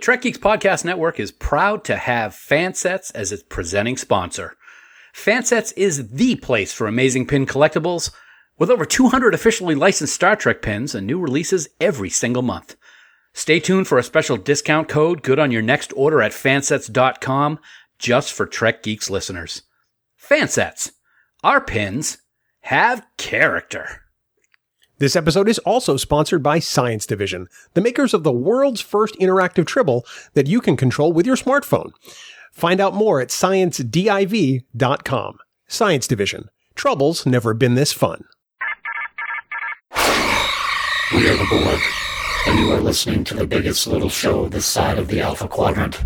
Trek Geeks Podcast Network is proud to have Fansets as its presenting sponsor. Fansets is the place for amazing pin collectibles, with over 200 officially licensed Star Trek pins and new releases every single month. Stay tuned for a special discount code good on your next order at fansets.com just for Trek Geeks listeners. Fansets. Our pins have character. This episode is also sponsored by Science Division, the makers of the world's first interactive tribble that you can control with your smartphone. Find out more at sciencediv.com. Science Division. Trouble's never been this fun. We are the Borg, and you are listening to the biggest little show this side of the Alpha Quadrant.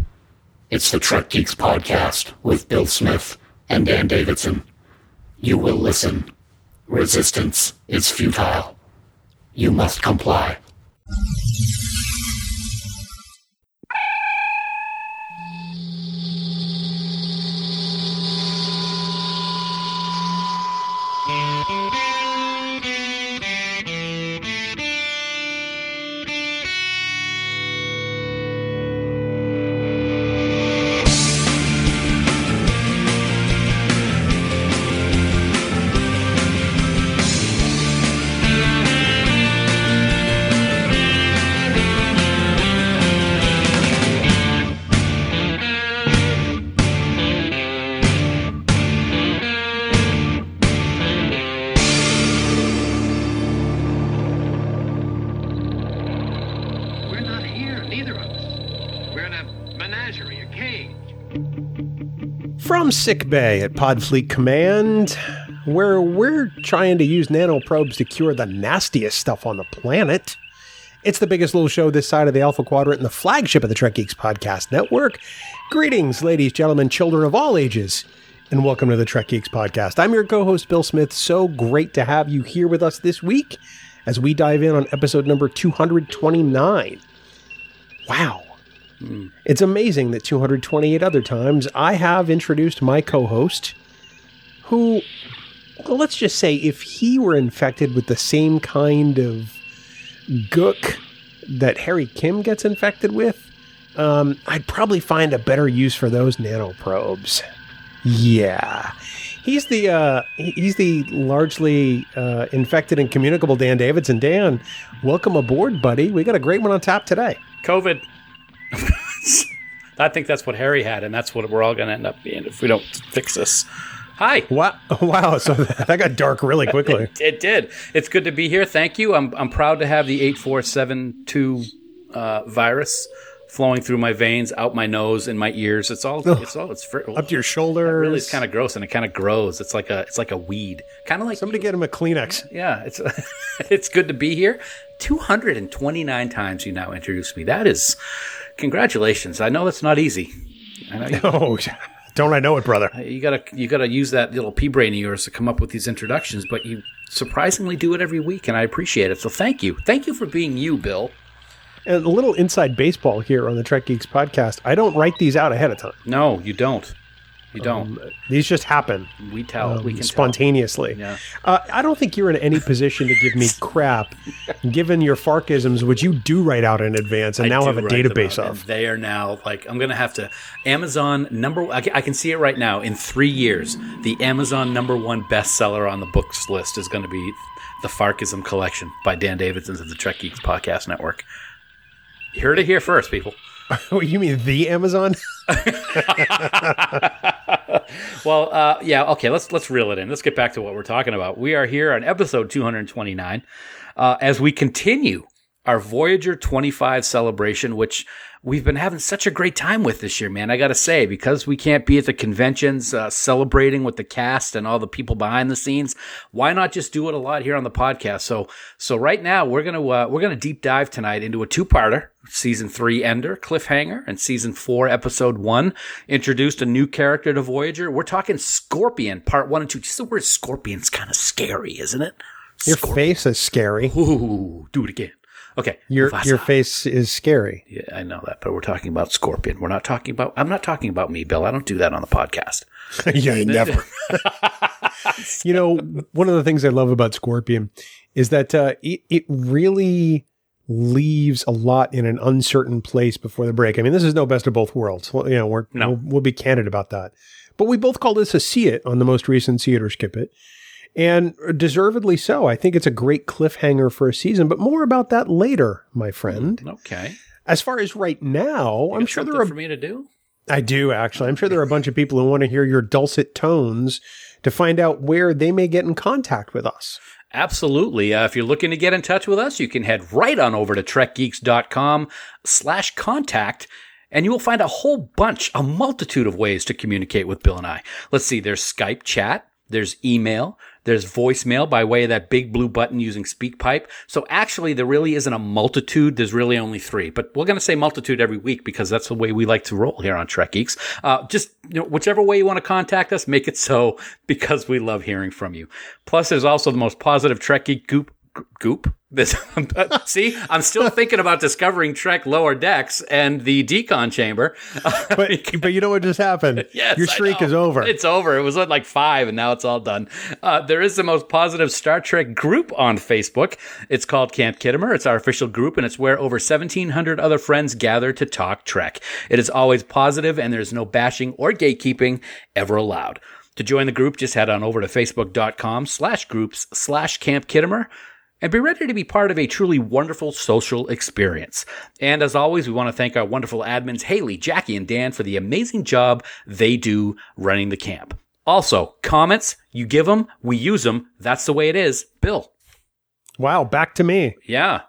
It's the Trek Geeks Podcast with Bill Smith and Dan Davidson. You will listen. Resistance is futile. You must comply. Sick bay at Podfleet Command, where we're trying to use nanoprobes to cure the nastiest stuff on the planet. It's the biggest little show this side of the Alpha Quadrant and the flagship of the Trek Geeks Podcast Network. Greetings, ladies, gentlemen, children of all ages, and welcome to the Trek Geeks Podcast. I'm your co host, Bill Smith. So great to have you here with us this week as we dive in on episode number 229. Wow. It's amazing that 228 other times I have introduced my co host, who, let's just say, if he were infected with the same kind of gook that Harry Kim gets infected with, um, I'd probably find a better use for those nanoprobes. Yeah. He's the uh, he's the largely uh, infected and communicable Dan Davidson. Dan, welcome aboard, buddy. We got a great one on tap today. COVID. I think that's what Harry had, and that's what we're all going to end up being if we don't fix this. Hi. Wow! Wow! So that got dark really quickly. It did. It's good to be here. Thank you. I'm I'm proud to have the eight four seven two uh, virus flowing through my veins, out my nose, in my ears. It's all. It's all. It's fr- Up to your shoulders. Really, it's kind of gross, and it kind of grows. It's like a. It's like a weed. Kind of like Somebody get him a Kleenex. Yeah, it's it's good to be here. 229 times you now introduced me. That is congratulations. I know that's not easy. I Oh, don't I know it, brother? Uh, you gotta you gotta use that little pea brain of yours to come up with these introductions, but you surprisingly do it every week, and I appreciate it. So thank you, thank you for being you, Bill. And a little inside baseball here on the Trek Geeks podcast. I don't write these out ahead of time. No, you don't. You don't. These just happen we tell. we um, can spontaneously. Yeah. Uh, I don't think you're in any position to give me crap, given your Farkisms, which you do write out in advance and I now have a database of. They are now like I'm gonna have to Amazon number. I can, I can see it right now. In three years, the Amazon number one bestseller on the books list is going to be the Farkism Collection by Dan Davidson of the Trek Geeks Podcast Network. You heard it here first, people. You mean the Amazon? Well, uh, yeah, okay. Let's let's reel it in. Let's get back to what we're talking about. We are here on episode 229 uh, as we continue our Voyager 25 celebration, which we've been having such a great time with this year, man. I got to say, because we can't be at the conventions uh, celebrating with the cast and all the people behind the scenes, why not just do it a lot here on the podcast? So, so right now we're gonna uh, we're gonna deep dive tonight into a two parter. Season three ender cliffhanger and season four episode one introduced a new character to Voyager. We're talking Scorpion part one and two. Just the word Scorpion's kind of scary, isn't it? Your face is scary. Ooh, do it again. Okay, Your Mufasa. your face is scary. Yeah, I know that, but we're talking about Scorpion. We're not talking about. I'm not talking about me, Bill. I don't do that on the podcast. yeah, never. you know, one of the things I love about Scorpion is that uh, it, it really leaves a lot in an uncertain place before the break. I mean, this is no best of both worlds. Well, you know, we're, No. we'll, we'll be candid about that. But we both call this a see it on the most recent see it or skip it. And deservedly so. I think it's a great cliffhanger for a season, but more about that later, my friend. Okay. As far as right now, I'm sure there are for me to do. I do actually. I'm sure there are a bunch of people who want to hear your dulcet tones to find out where they may get in contact with us. Absolutely. Uh, if you're looking to get in touch with us, you can head right on over to trekgeeks.com slash contact and you will find a whole bunch, a multitude of ways to communicate with Bill and I. Let's see. There's Skype chat. There's email. There's voicemail by way of that big blue button using SpeakPipe. So actually, there really isn't a multitude. There's really only three, but we're going to say multitude every week because that's the way we like to roll here on Trek Geeks. Uh, just, you know, whichever way you want to contact us, make it so because we love hearing from you. Plus, there's also the most positive Trek Geek goop goop. This see, I'm still thinking about discovering Trek Lower Decks and the decon chamber. But but you know what just happened? Yes, Your streak is over. It's over. It was at like five, and now it's all done. Uh, there is the most positive Star Trek group on Facebook. It's called Camp Khitomer. It's our official group, and it's where over 1,700 other friends gather to talk Trek. It is always positive, and there's no bashing or gatekeeping ever allowed. To join the group, just head on over to facebook.com slash groups slash Camp Khitomer and be ready to be part of a truly wonderful social experience. And as always, we want to thank our wonderful admins, Haley, Jackie, and Dan, for the amazing job they do running the camp. Also, comments, you give them, we use them. That's the way it is. Bill. wow, back to me. Yeah.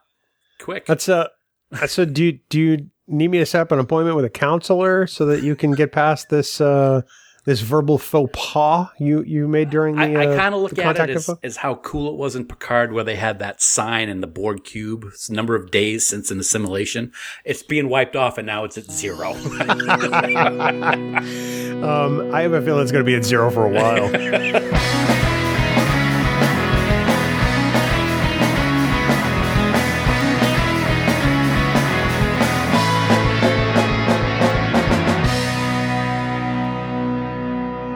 Quick. That's a, I said do you, do you need me to set up an appointment with a counselor so that you can get past this uh this verbal faux pas you you made during the I, I uh, kind of look the at it as, as how cool it was in Picard where they had that sign in the Borg cube. Number of days since an assimilation. It's being wiped off and now it's at zero. Um, I have a feeling it's going to be at zero for a while.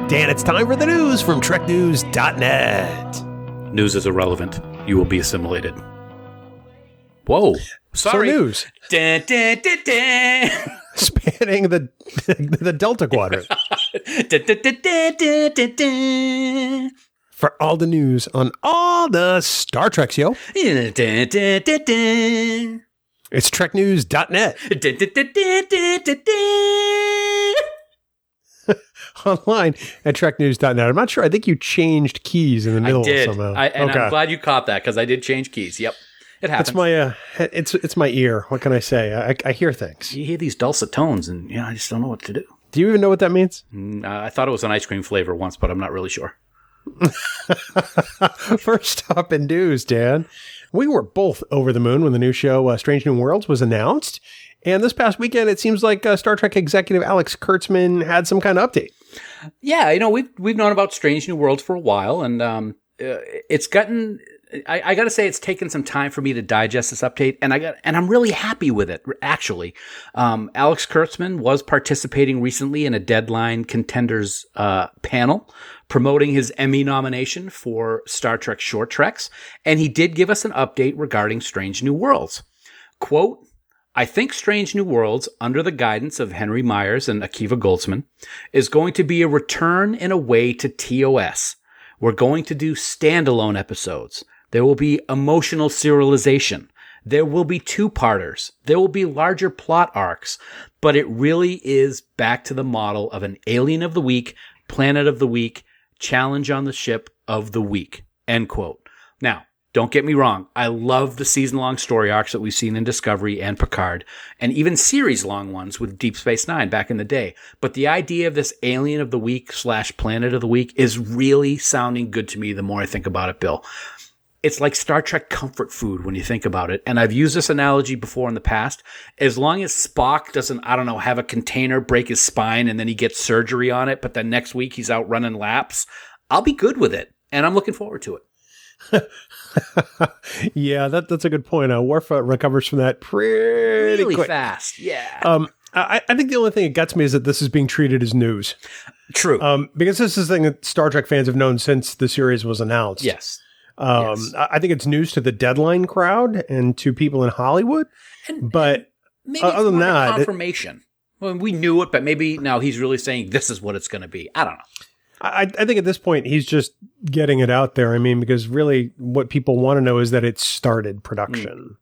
Dan, it's time for the news from TrekNews.net. News is irrelevant. You will be assimilated. Whoa. So Sorry. news Dun, dun, dun, spanning the the Delta Quadrant. For all the news on all the Star Treks, yo. It's TrekNews.net. Dun, dun, dun, dun, dun, dun, dun. Online at treknews.net. I'm not sure. I think you changed keys in the I middle did. somehow. I, and okay. I'm glad you caught that because I did change keys. Yep. It happens. It's my uh, it's it's my ear. What can I say? I, I hear things. you hear these dulcet tones and you know, I just don't know what to do. Do you even know what that means? Mm, uh, I thought it was an ice cream flavor once, but I'm not really sure. First up in news, Dan, we were both over the moon when the new show uh, Strange New Worlds was announced. And this past weekend, it seems like uh, Star Trek executive Alex Kurtzman had some kind of update. Yeah, you know we've we've known about Strange New Worlds for a while, and um, uh, it's gotten. I, I got to say, it's taken some time for me to digest this update, and I got and I'm really happy with it. Actually, um, Alex Kurtzman was participating recently in a Deadline Contenders uh, panel promoting his Emmy nomination for Star Trek Short Treks, and he did give us an update regarding Strange New Worlds. Quote. I think Strange New Worlds, under the guidance of Henry Myers and Akiva Goldsman, is going to be a return in a way to TOS. We're going to do standalone episodes. There will be emotional serialization. There will be two parters. There will be larger plot arcs, but it really is back to the model of an alien of the week, planet of the week, challenge on the ship of the week. End quote. Now, don't get me wrong. I love the season long story arcs that we've seen in Discovery and Picard, and even series long ones with Deep Space Nine back in the day. But the idea of this alien of the week slash planet of the week is really sounding good to me the more I think about it, Bill. It's like Star Trek comfort food when you think about it. And I've used this analogy before in the past. As long as Spock doesn't, I don't know, have a container break his spine and then he gets surgery on it, but then next week he's out running laps, I'll be good with it. And I'm looking forward to it. yeah, that, that's a good point. Uh, Worf uh, recovers from that pretty really quick. fast. Yeah. Um, I, I think the only thing that gets me is that this is being treated as news. True. Um, because this is the thing that Star Trek fans have known since the series was announced. yes. Um, Yes. I think it's news to the deadline crowd and to people in Hollywood. And But maybe uh, other than more of a that, it- confirmation. well, we knew it, but maybe now he's really saying this is what it's going to be. I don't know. I, I think at this point he's just getting it out there. I mean, because really, what people want to know is that it started production,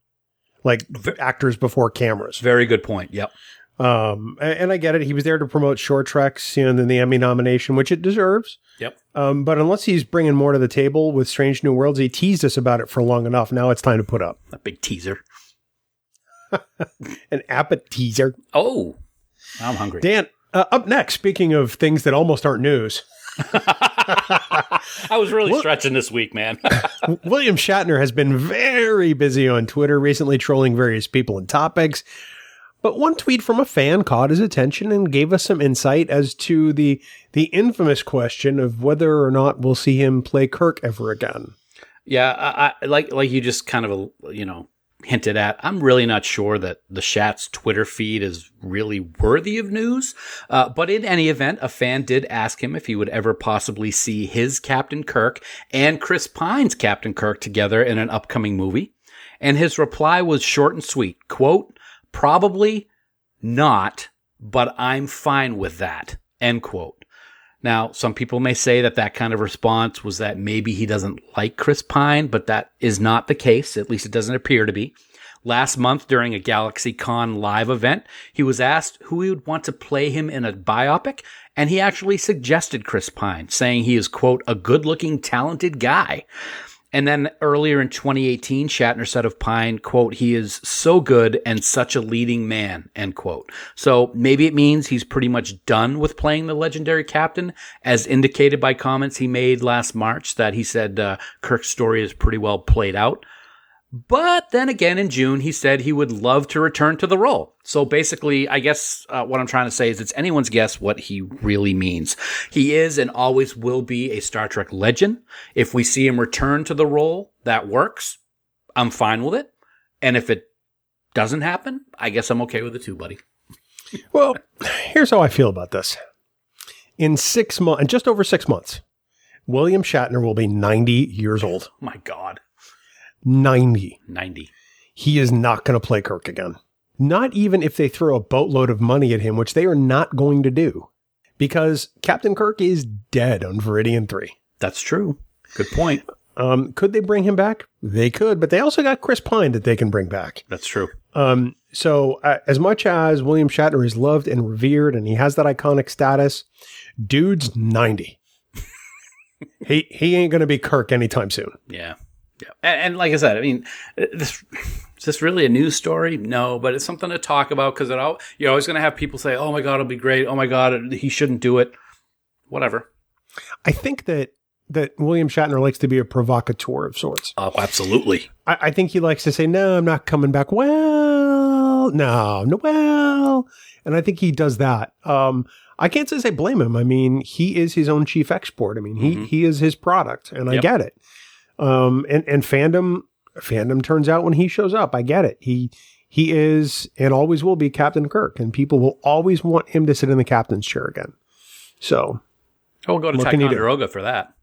like actors before cameras. Very good point. Yep. Um, and I get it. He was there to promote Short Treks, you know, and then the Emmy nomination, which it deserves. Yep. Um, but unless he's bringing more to the table with Strange New Worlds, he teased us about it for long enough. Now it's time to put up A big teaser. an appetizer. Oh, I'm hungry. Dan, uh, up next, speaking of things that almost aren't news, I was really stretching this week, man. William Shatner has been very busy on Twitter recently, trolling various people and topics. But one tweet from a fan caught his attention and gave us some insight as to the the infamous question of whether or not we'll see him play Kirk ever again. yeah, I, I, like like you just kind of you know hinted at. I'm really not sure that the Shat's Twitter feed is really worthy of news. Uh, but in any event, a fan did ask him if he would ever possibly see his Captain Kirk and Chris Pine's Captain Kirk together in an upcoming movie. And his reply was short and sweet. Quote, probably not, but I'm fine with that. End quote. Now, some people may say that that kind of response was that maybe he doesn't like Chris Pine, but that is not the case. At least it doesn't appear to be. Last month during a GalaxyCon live event, he was asked who he would want to play him in a biopic, and he actually suggested Chris Pine, saying he is, quote, a good looking, talented guy. And then earlier in 2018, Shatner said of Pine, quote, he is so good and such a leading man, end quote. So maybe it means he's pretty much done with playing the legendary captain, as indicated by comments he made last March that he said uh, Kirk's story is pretty well played out. But then again, in June, he said he would love to return to the role. So basically, I guess uh, what I'm trying to say is it's anyone's guess what he really means. He is and always will be a Star Trek legend. If we see him return to the role, that works. I'm fine with it. And if it doesn't happen, I guess I'm okay with it too, buddy. Well, here's how I feel about this. In six months, in just over six months, William Shatner will be 90 years old. My God. 90. 90. He is not going to play Kirk again. Not even if they throw a boatload of money at him, which they are not going to do. Because Captain Kirk is dead on Veridian 3. That's true. Good point. Um, could they bring him back? They could, but they also got Chris Pine that they can bring back. That's true. Um, so uh, as much as William Shatner is loved and revered and he has that iconic status, dude's 90. he he ain't going to be Kirk anytime soon. Yeah. Yeah. And, and like I said, I mean, this, is this really a news story? No, but it's something to talk about because it all, you're always going to have people say, oh my God, it'll be great. Oh my God, he shouldn't do it. Whatever. I think that that William Shatner likes to be a provocateur of sorts. Oh, absolutely. I, I think he likes to say, "No, I'm not coming back." Well, no, no, well, and I think he does that. Um, I can't say I blame him. I mean, he is his own chief export. I mean, he he is his product, and I get it. Um, and and fandom fandom turns out when he shows up. I get it. He he is and always will be Captain Kirk, and people will always want him to sit in the captain's chair again. So I will go to What can you do? Ticonderoga for that.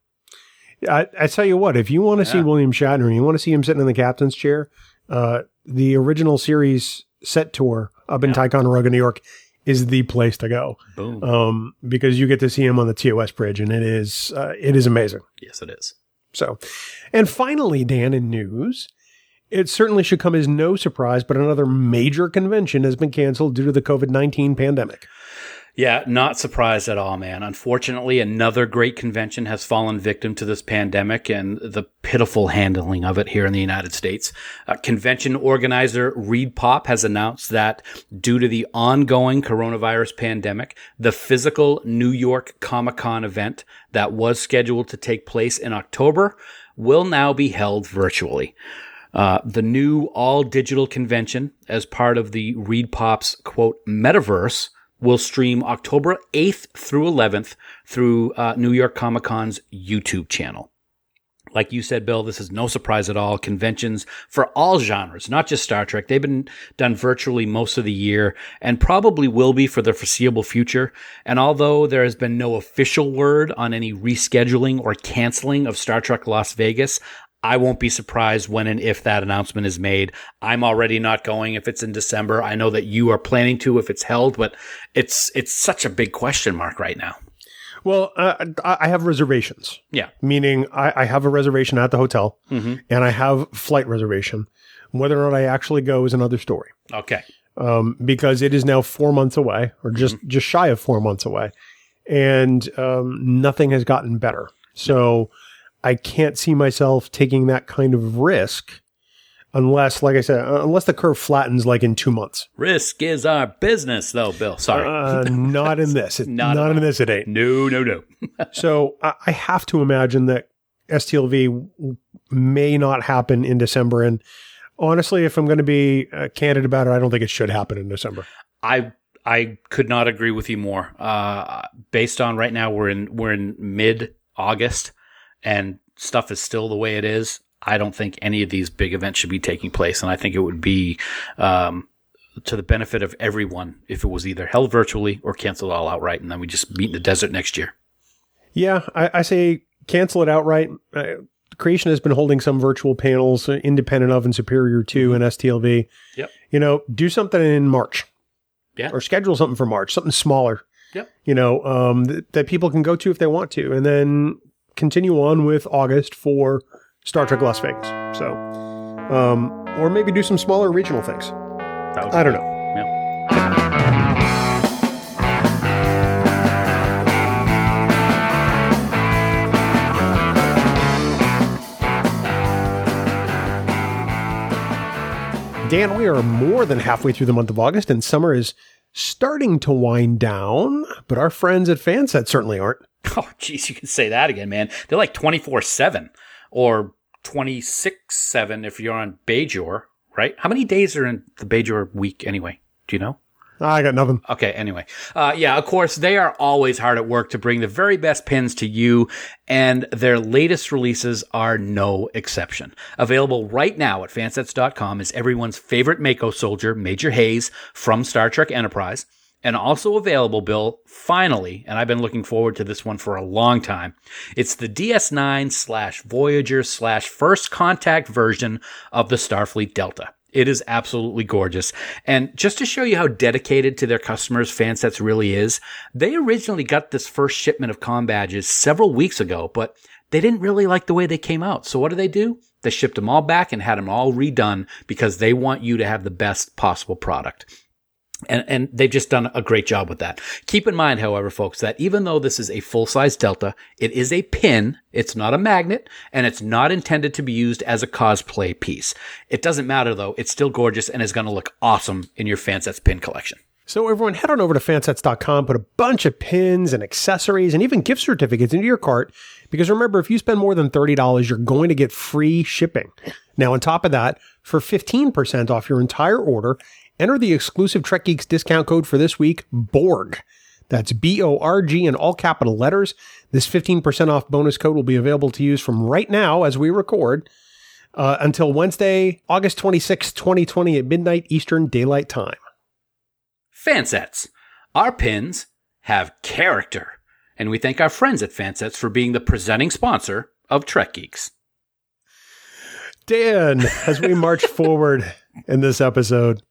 I, I tell you what, if you want to see William Shatner and you want to see him sitting in the captain's chair, uh, the original series set tour up in Ticonderoga, New York, is the place to go Boom. um, because you get to see him on the TOS bridge, and it is uh, it is amazing. yes, it is. So, and finally, Dan, in news, it certainly should come as no surprise, but another major convention has been canceled due to the COVID nineteen pandemic. Yeah, not surprised at all, man. Unfortunately, another great convention has fallen victim to this pandemic and the pitiful handling of it here in the United States. Uh, convention organizer ReedPop has announced that due to the ongoing coronavirus pandemic, the physical New York Comic Con event that was scheduled to take place in October will now be held virtually. Uh, the new all digital convention, as part of the ReedPop's quote metaverse, will stream October 8th through 11th through uh, New York Comic Con's YouTube channel. Like you said, Bill, this is no surprise at all. Conventions for all genres, not just Star Trek. They've been done virtually most of the year and probably will be for the foreseeable future. And although there has been no official word on any rescheduling or canceling of Star Trek Las Vegas, I won't be surprised when and if that announcement is made. I'm already not going if it's in December. I know that you are planning to if it's held, but it's it's such a big question mark right now. Well, uh, I have reservations. Yeah. meaning I, I have a reservation at the hotel and I have flight reservation. Whether or not I actually go is another story Okay. um, because it is now four months away or just, just shy of four months away and um, nothing has gotten better. So I can't see myself taking that kind of risk unless, like I said, uh, unless the curve flattens like in two months. Risk is our business, though, Bill. Sorry. Uh, not in this. It, Not not in this, it ain't. no, no, no. So I, I have to imagine that STLV may not happen in December. And honestly, if I'm going to be uh, candid about it, I don't think it should happen in December. I I could not agree with you more. Uh, based on right now, we're in we're in mid August, and stuff is still the way it is. I don't think any of these big events should be taking place, and I think it would be um, to the benefit of everyone if it was either held virtually or canceled all outright, and then we just meet in the desert next year. Yeah, I, I say cancel it outright. Uh, Creation has been holding some virtual panels, uh, independent of and superior to an STLV. Yep. You know, do something in March. Yeah. Or schedule something for March, something smaller. Yep. You know, um, th- that people can go to if they want to, and then continue on with August for Star Trek Las Vegas. So, um, or maybe do some smaller regional things. I don't know. Dan, we are more than halfway through the month of August, and summer is starting to wind down, but our friends at Fanset certainly aren't. Oh, geez, you can say that again, man. They're like 24 7 or 26 7 if you're on Bajor, right? How many days are in the Bajor week anyway? Do you know? I got nothing. Okay, anyway. Uh, yeah, of course, they are always hard at work to bring the very best pins to you, and their latest releases are no exception. Available right now at fansets.com is everyone's favorite MACO soldier, Major Hayes from Star Trek Enterprise. And also available, Bill, finally, and I've been looking forward to this one for a long time. It's the DS9 slash Voyager slash first contact version of the Starfleet Delta. It is absolutely gorgeous. And just to show you how dedicated to their customers Fansets really is, they originally got this first shipment of com badges several weeks ago, but they didn't really like the way they came out. So what do they do? They shipped them all back and had them all redone because they want you to have the best possible product. And, and they've just done a great job with that. Keep in mind, however, folks, that even though this is a full size Delta, it is a pin. It's not a magnet and it's not intended to be used as a cosplay piece. It doesn't matter though. It's still gorgeous and is going to look awesome in your Fansets pin collection. So everyone head on over to fansets.com, put a bunch of pins and accessories and even gift certificates into your cart. Because remember, if you spend more than $30, you're going to get free shipping. Now, on top of that, for 15% off your entire order, enter the exclusive Trek Geeks discount code for this week, BORG. That's B O R G in all capital letters. This 15% off bonus code will be available to use from right now as we record uh, until Wednesday, August 26, 2020 at midnight Eastern Daylight Time. Fansets. Our pins have character. And we thank our friends at Fansets for being the presenting sponsor of Trek Geeks. Dan, as we march forward in this episode,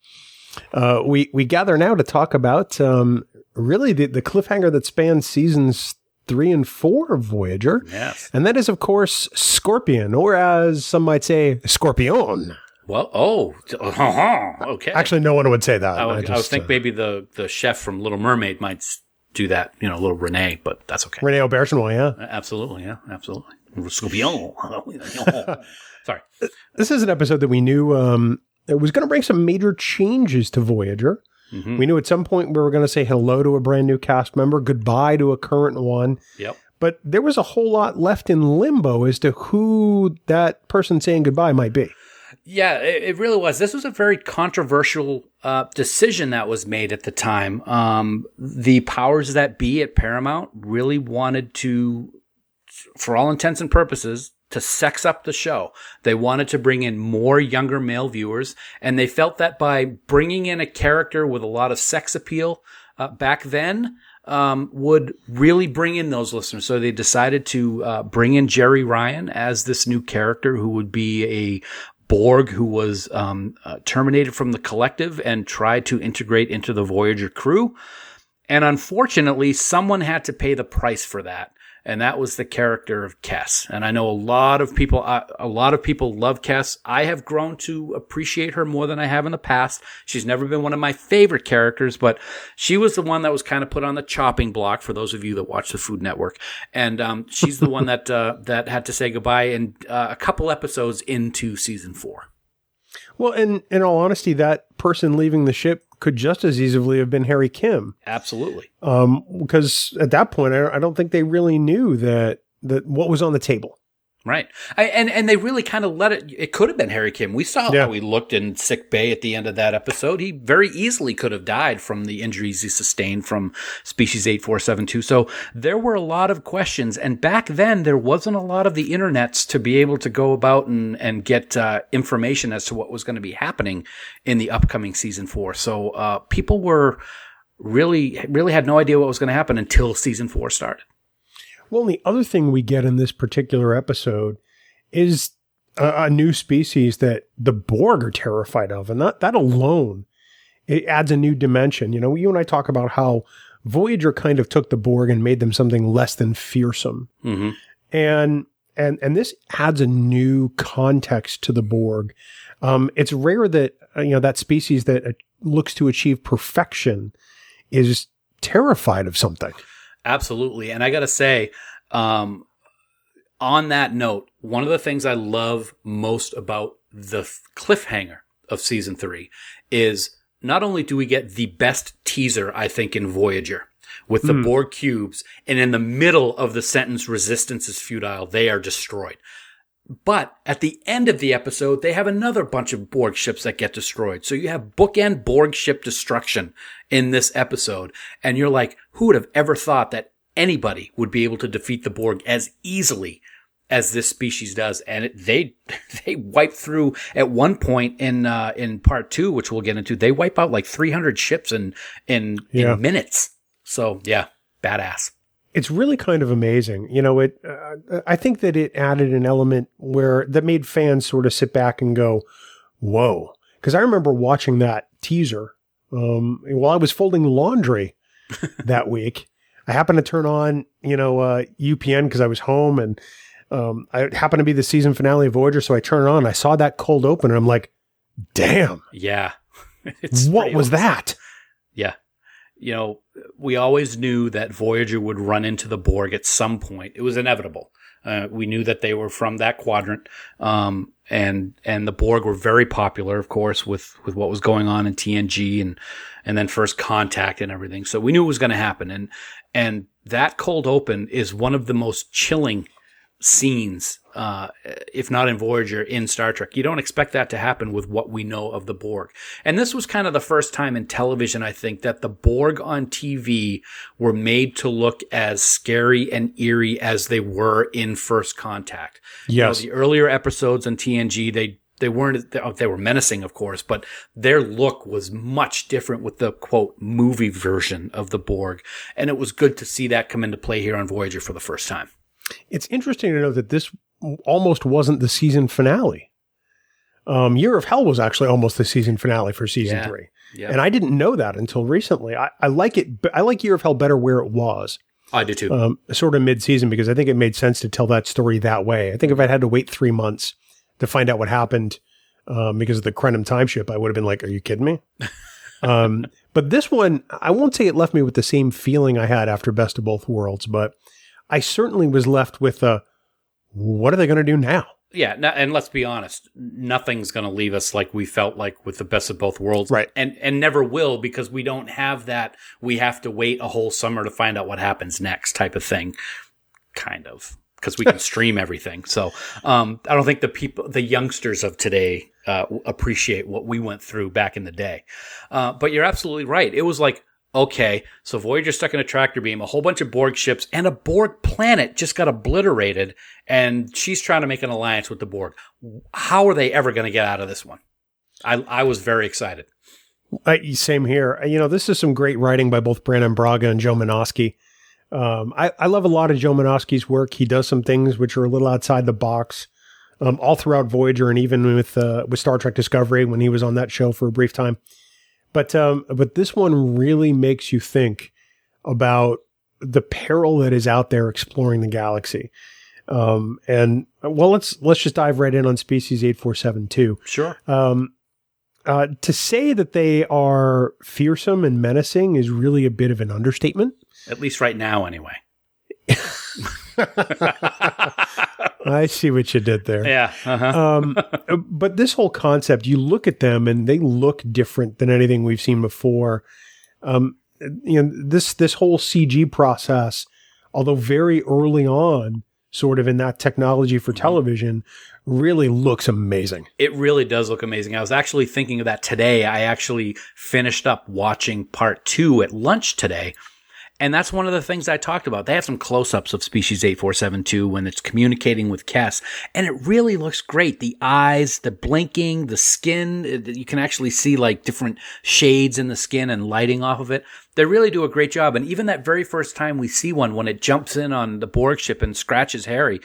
uh, we we gather now to talk about um, really the, the cliffhanger that spans seasons three and four of Voyager, Yes. and that is of course Scorpion, or as some might say, Scorpion. Well, oh, uh-huh, okay. Actually, no one would say that. I would, I would just, think uh, maybe the, the chef from Little Mermaid might do that, you know, little Renee, but that's okay. Rene Auberjonois, yeah. Absolutely, yeah, absolutely. Scorpion. Sorry. This is an episode that we knew um, it was going to bring some major changes to Voyager. Mhm. We knew at some point we were going to say hello to a brand new cast member, goodbye to a current one. Yep. But there was a whole lot left in limbo as to who that person saying goodbye might be. Yeah, it, it really was. This was a very controversial uh, decision that was made at the time. Um, the powers that be at Paramount really wanted to, for all intents and purposes, to sex up the show. They wanted to bring in more younger male viewers, and they felt that by bringing in a character with a lot of sex appeal uh, back then, um, would really bring in those listeners. So they decided to uh, bring in Jeri Ryan as this new character who would be a Borg who was um, uh, terminated from the collective and tried to integrate into the Voyager crew. And unfortunately, someone had to pay the price for that and that was the character of Kes. And I know a lot of people, a lot of people love Kes. I have grown to appreciate her more than I have in the past. She's never been one of my favorite characters, but she was the one that was kind of put on the chopping block for those of you that watch the Food Network. And um, she's the one that uh, that had to say goodbye in uh, a couple episodes into season four. Well, and in all honesty, that person leaving the ship could just as easily have been Harry Kim. Absolutely. Um, because at that point, I, I don't think they really knew that that what was on the table. Right. I, and, and they really kind of let it, it could have been Harry Kim. We saw yeah. how he looked in sick bay at the end of that episode. He very easily could have died from the injuries he sustained from species 8472. So there were a lot of questions. And back then, there wasn't a lot of the internets to be able to go about and, and get uh, information as to what was going to be happening in the upcoming season four. So uh, people were really, really had no idea what was going to happen until season four started. Well, the other thing we get in this particular episode is a, a new species that the Borg are terrified of, and that that alone it adds a new dimension. You know, you and I talk about how Voyager kind of took the Borg and made them something less than fearsome, mm-hmm. and and and this adds a new context to the Borg. Um, it's rare that uh, you know that species that uh, looks to achieve perfection is terrified of something. Absolutely. And I got to say, um, on that note, one of the things I love most about the cliffhanger of season three is not only do we get the best teaser, I think, in Voyager with the mm. Borg cubes, and in the middle of the sentence, resistance is futile, they are destroyed. But at the end of the episode, they have another bunch of Borg ships that get destroyed. So you have bookend Borg ship destruction in this episode. And you're like, who would have ever thought that anybody would be able to defeat the Borg as easily as this species does? And it, they, they wipe through at one point in, uh, in part two, which we'll get into, they wipe out like 300 ships in, in, yeah. in minutes. So yeah, badass it's really kind of amazing. You know, it. Uh, I think that it added an element where that made fans sort of sit back and go, "Whoa!" Because I remember watching that teaser um, while I was folding laundry that week. I happened to turn on, you know, uh, UPN because I was home, and um, I happened to be the season finale of Voyager, so I turned on. I saw that cold open, and I'm like, "Damn!" Yeah. what was that? Yeah you know, we always knew that Voyager would run into the Borg at some point. It was inevitable. Uh, we knew that they were from that quadrant, um, and and the Borg were very popular, of course, with with what was going on in TNG and and then First Contact and everything. So we knew it was going to happen, and and that cold open is one of the most chilling scenes, uh, if not in Voyager, in Star Trek. You don't expect that to happen with what we know of the Borg. And this was kind of the first time in television, I think, that the Borg on TV were made to look as scary and eerie as they were in First Contact. Yes. You know, the earlier episodes on TNG, they they weren't they were menacing of course but their look was much different with the quote movie version of the borg and it was good to see that come into play here on voyager for the first time it's interesting to know that this almost wasn't the season finale. Um, Year of Hell was actually almost the season finale for season yeah. three. And I didn't know that until recently. I, I, like it. I like Year of Hell better where it was. I do too. Um, sort of mid season because I think it made sense to tell that story that way. I think if I had to wait three months to find out what happened um, because of the Krenim time ship, I would have been like, "Are you kidding me?" um, but this one, I won't say it left me with the same feeling I had after Best of Both Worlds, but I certainly was left with a what are they going to do now? Yeah, and let's be honest, nothing's going to leave us like we felt like with the best of both worlds, right? And and never will because we don't have that. We have to wait a whole summer to find out what happens next, type of thing, kind of because we can stream everything. So um, I don't think the people, the youngsters of today, uh, appreciate what we went through back in the day. Uh, but you're absolutely right. It was like Okay, so Voyager stuck in a tractor beam, a whole bunch of Borg ships, and a Borg planet just got obliterated, and she's trying to make an alliance with the Borg. How are they ever going to get out of this one? I, I was very excited. Same here. You know, this is some great writing by both Brannon Braga and Joe Menosky. Um, I, I love a lot of Joe Menosky's work. He does some things which are a little outside the box, um, all throughout Voyager and even with uh, with Star Trek Discovery when he was on that show for a brief time. But um, but this one really makes you think about the peril that is out there exploring the galaxy. Um, and well, let's let's just dive right in on Species eight four seven two. Sure. Um, uh, to say that they are fearsome and menacing is really a bit of an understatement. At least right now, anyway. I see what you did there. Yeah. Uh-huh. Um, but this whole concept, you look at them and they look different than anything we've seen before. Um, you know, this this whole CG process, although very early on, sort of in that technology for television, really looks amazing. It really does look amazing. I was actually thinking of that today. I actually finished up watching part two at lunch today. And that's one of the things I talked about. They have some close ups of species 8472 when it's communicating with Kes. And it really looks great. The eyes, the blinking, the skin, uh, you can actually see like different shades in the skin and lighting off of it. They really do a great job. And even that very first time we see one, when it jumps in on the Borg ship and scratches Harry,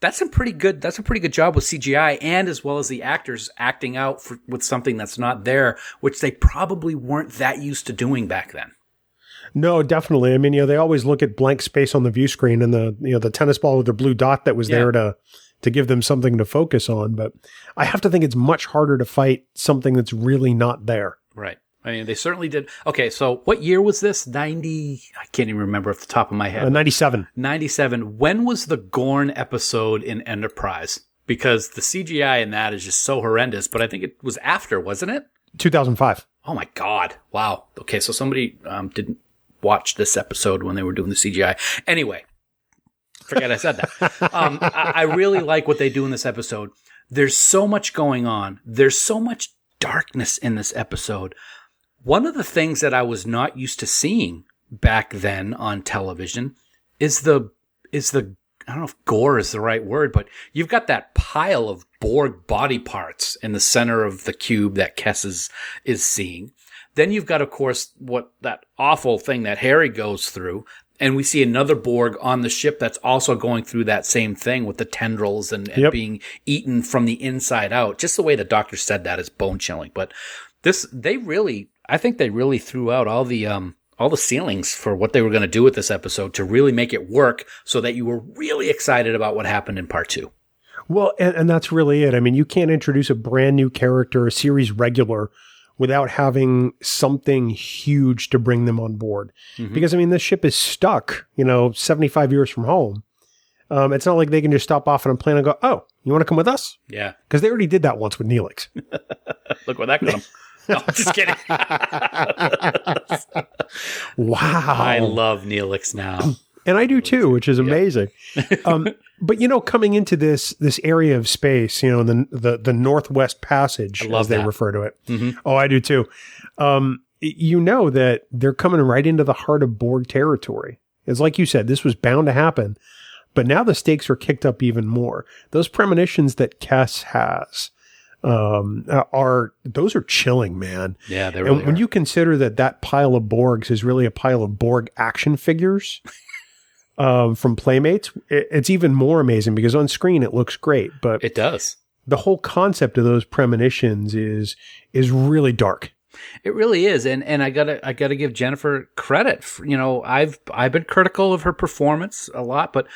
that's a pretty good that's a pretty good job with CGI and as well as the actors acting out for, with something that's not there which they probably weren't that used to doing back then. No, definitely. I mean, you know, they always look at blank space on the view screen and the you know the tennis ball with the blue dot that was Yeah. there to to give them something to focus on. But I have to think it's much harder to fight something that's really not there. Right. I mean they certainly did. Okay, so what year was this? 90 I can't even remember off the top of my head. Uh, Ninety seven. 97. When was the Gorn episode in Enterprise? Because the CGI in that is just so horrendous, but I think it was after, wasn't it? 2005. Oh my God. Wow. Okay. So somebody um, didn't watch this episode when they were doing the CGI. Anyway, forget I said that. Um, I, I really like what they do in this episode. There's so much going on. There's so much darkness in this episode. One of the things that I was not used to seeing back then on television is the, is the, I don't know if gore is the right word, but you've got that pile of Borg body parts in the center of the cube that Kes is, is seeing. Then you've got, of course, what that awful thing that Harry goes through. And we see another Borg on the ship that's also going through that same thing with the tendrils and, and Yep. being eaten from the inside out. Just the way the doctor said that is bone chilling. But this, they really, I think they really threw out all the, um, all the ceilings for what they were going to do with this episode to really make it work so that you were really excited about what happened in part two. Well, and, and that's really it. I mean, you can't introduce a brand new character, a series regular, without having something huge to bring them on board. Because, I mean, this ship is stuck, you know, 75 years from home. Um, it's not like they can just stop off on a plane and go, oh, you want to come with us? Yeah. Because they already did that once with Neelix. Look where that got them. No, just kidding. wow. I love Neelix now. and I do too, which is amazing. um, but you know, coming into this this area of space, you know, the the, the Northwest Passage, as they that. refer to it. Mhm. Oh, I do too. Um, you know that they're coming right into the heart of Borg territory. It's like you said, this was bound to happen, but now the stakes are kicked up even more. Those premonitions that Kes has um, are those are chilling, man. Yeah, they really And when are. you consider that that pile of Borgs is really a pile of Borg action figures um, from Playmates, it, it's even more amazing because on screen it looks great, but It does. the whole concept of those premonitions is is really dark. It really is, and and I gotta I gotta give Jennifer credit. For, you know, I've I've been critical of her performance a lot, but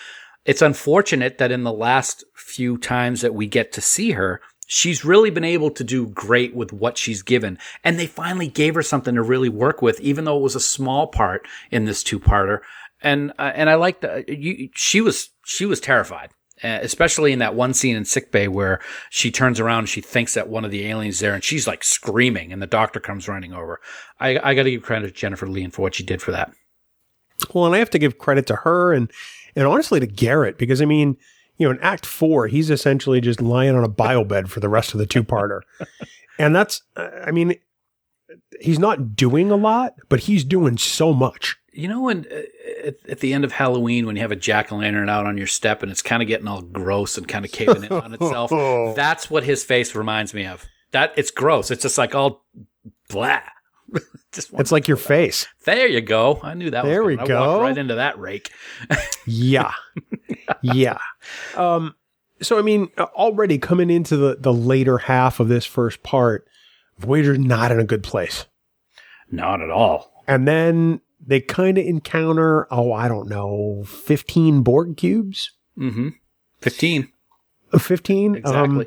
it's unfortunate that in the last few times that we get to see her, she's really been able to do great with what she's given, and they finally gave her something to really work with, even though it was a small part in this two parter. And uh, and I like that you she was she was terrified. Uh, especially in that one scene in sickbay where she turns around and she thinks that one of the aliens there and she's like screaming and the doctor comes running over. I, I got to give credit to Jennifer Lien for what she did for that. Well, and I have to give credit to her and and honestly to Garrett because I mean, you know, in Act Four, he's essentially just lying on a bio bed for the rest of the two parter, and that's uh, I mean, he's not doing a lot, but he's doing so much. You know, when uh, at, at the end of Halloween, when you have a jack o' lantern out on your step and it's kind of getting all gross and kind of caving in on itself, that's what his face reminds me of. That it's gross. It's just like all blah. Just It's like your face. There you go. I knew that. There was we go. right into that rake. Yeah. yeah. Um, so, I mean, uh, already coming into the, the later half of this first part, Voyager's not in a good place. Not at all. And then they kind of encounter, oh, I don't know, 15 Borg cubes? Mm-hmm. Fifteen 15? exactly. Um,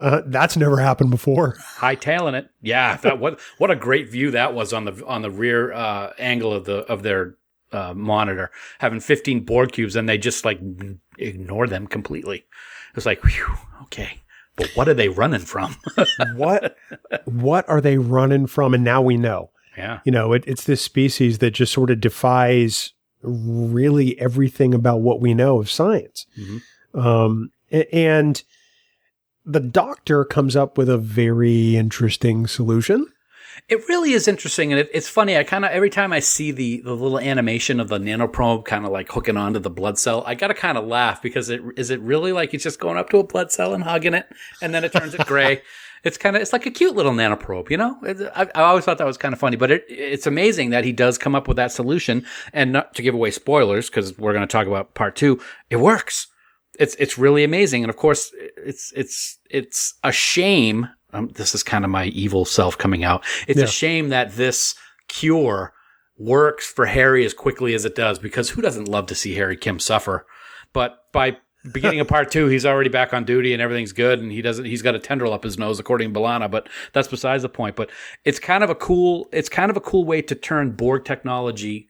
uh, that's never happened before. Hightailing it. Yeah. That what what a great view that was on the on the rear uh, angle of the of their uh, monitor, having fifteen Borg cubes, and they just like ignore them completely. It was like, whew, okay, but what are they running from? what what are they running from? And now we know. Yeah. You know, it, it's this species that just sort of defies really everything about what we know of science. Mhm. Um, and the doctor comes up with a very interesting solution. It really is interesting, and it, it's funny. I kind of every time I see the the little animation of the nanoprobe kind of like hooking onto the blood cell, I gotta kind of laugh because it is it really like it's just going up to a blood cell and hugging it, and then it turns it gray. It's kind of it's like a cute little nanoprobe, you know. It, I, I always thought that was kind of funny, but it, it's amazing that he does come up with that solution. And not to give away spoilers, because we're going to talk about part two, it works. It's it's really amazing, and of course, it's it's it's a shame. Um, this is kind of my evil self coming out. It's Yeah. a shame that this cure works for Harry as quickly as it does, because who doesn't love to see Harry Kim suffer? But by beginning of part two, he's already back on duty and everything's good, and he doesn't. He's got a tendril up his nose, according to B'Elanna. But that's besides the point. But it's kind of a cool. It's kind of a cool way to turn Borg technology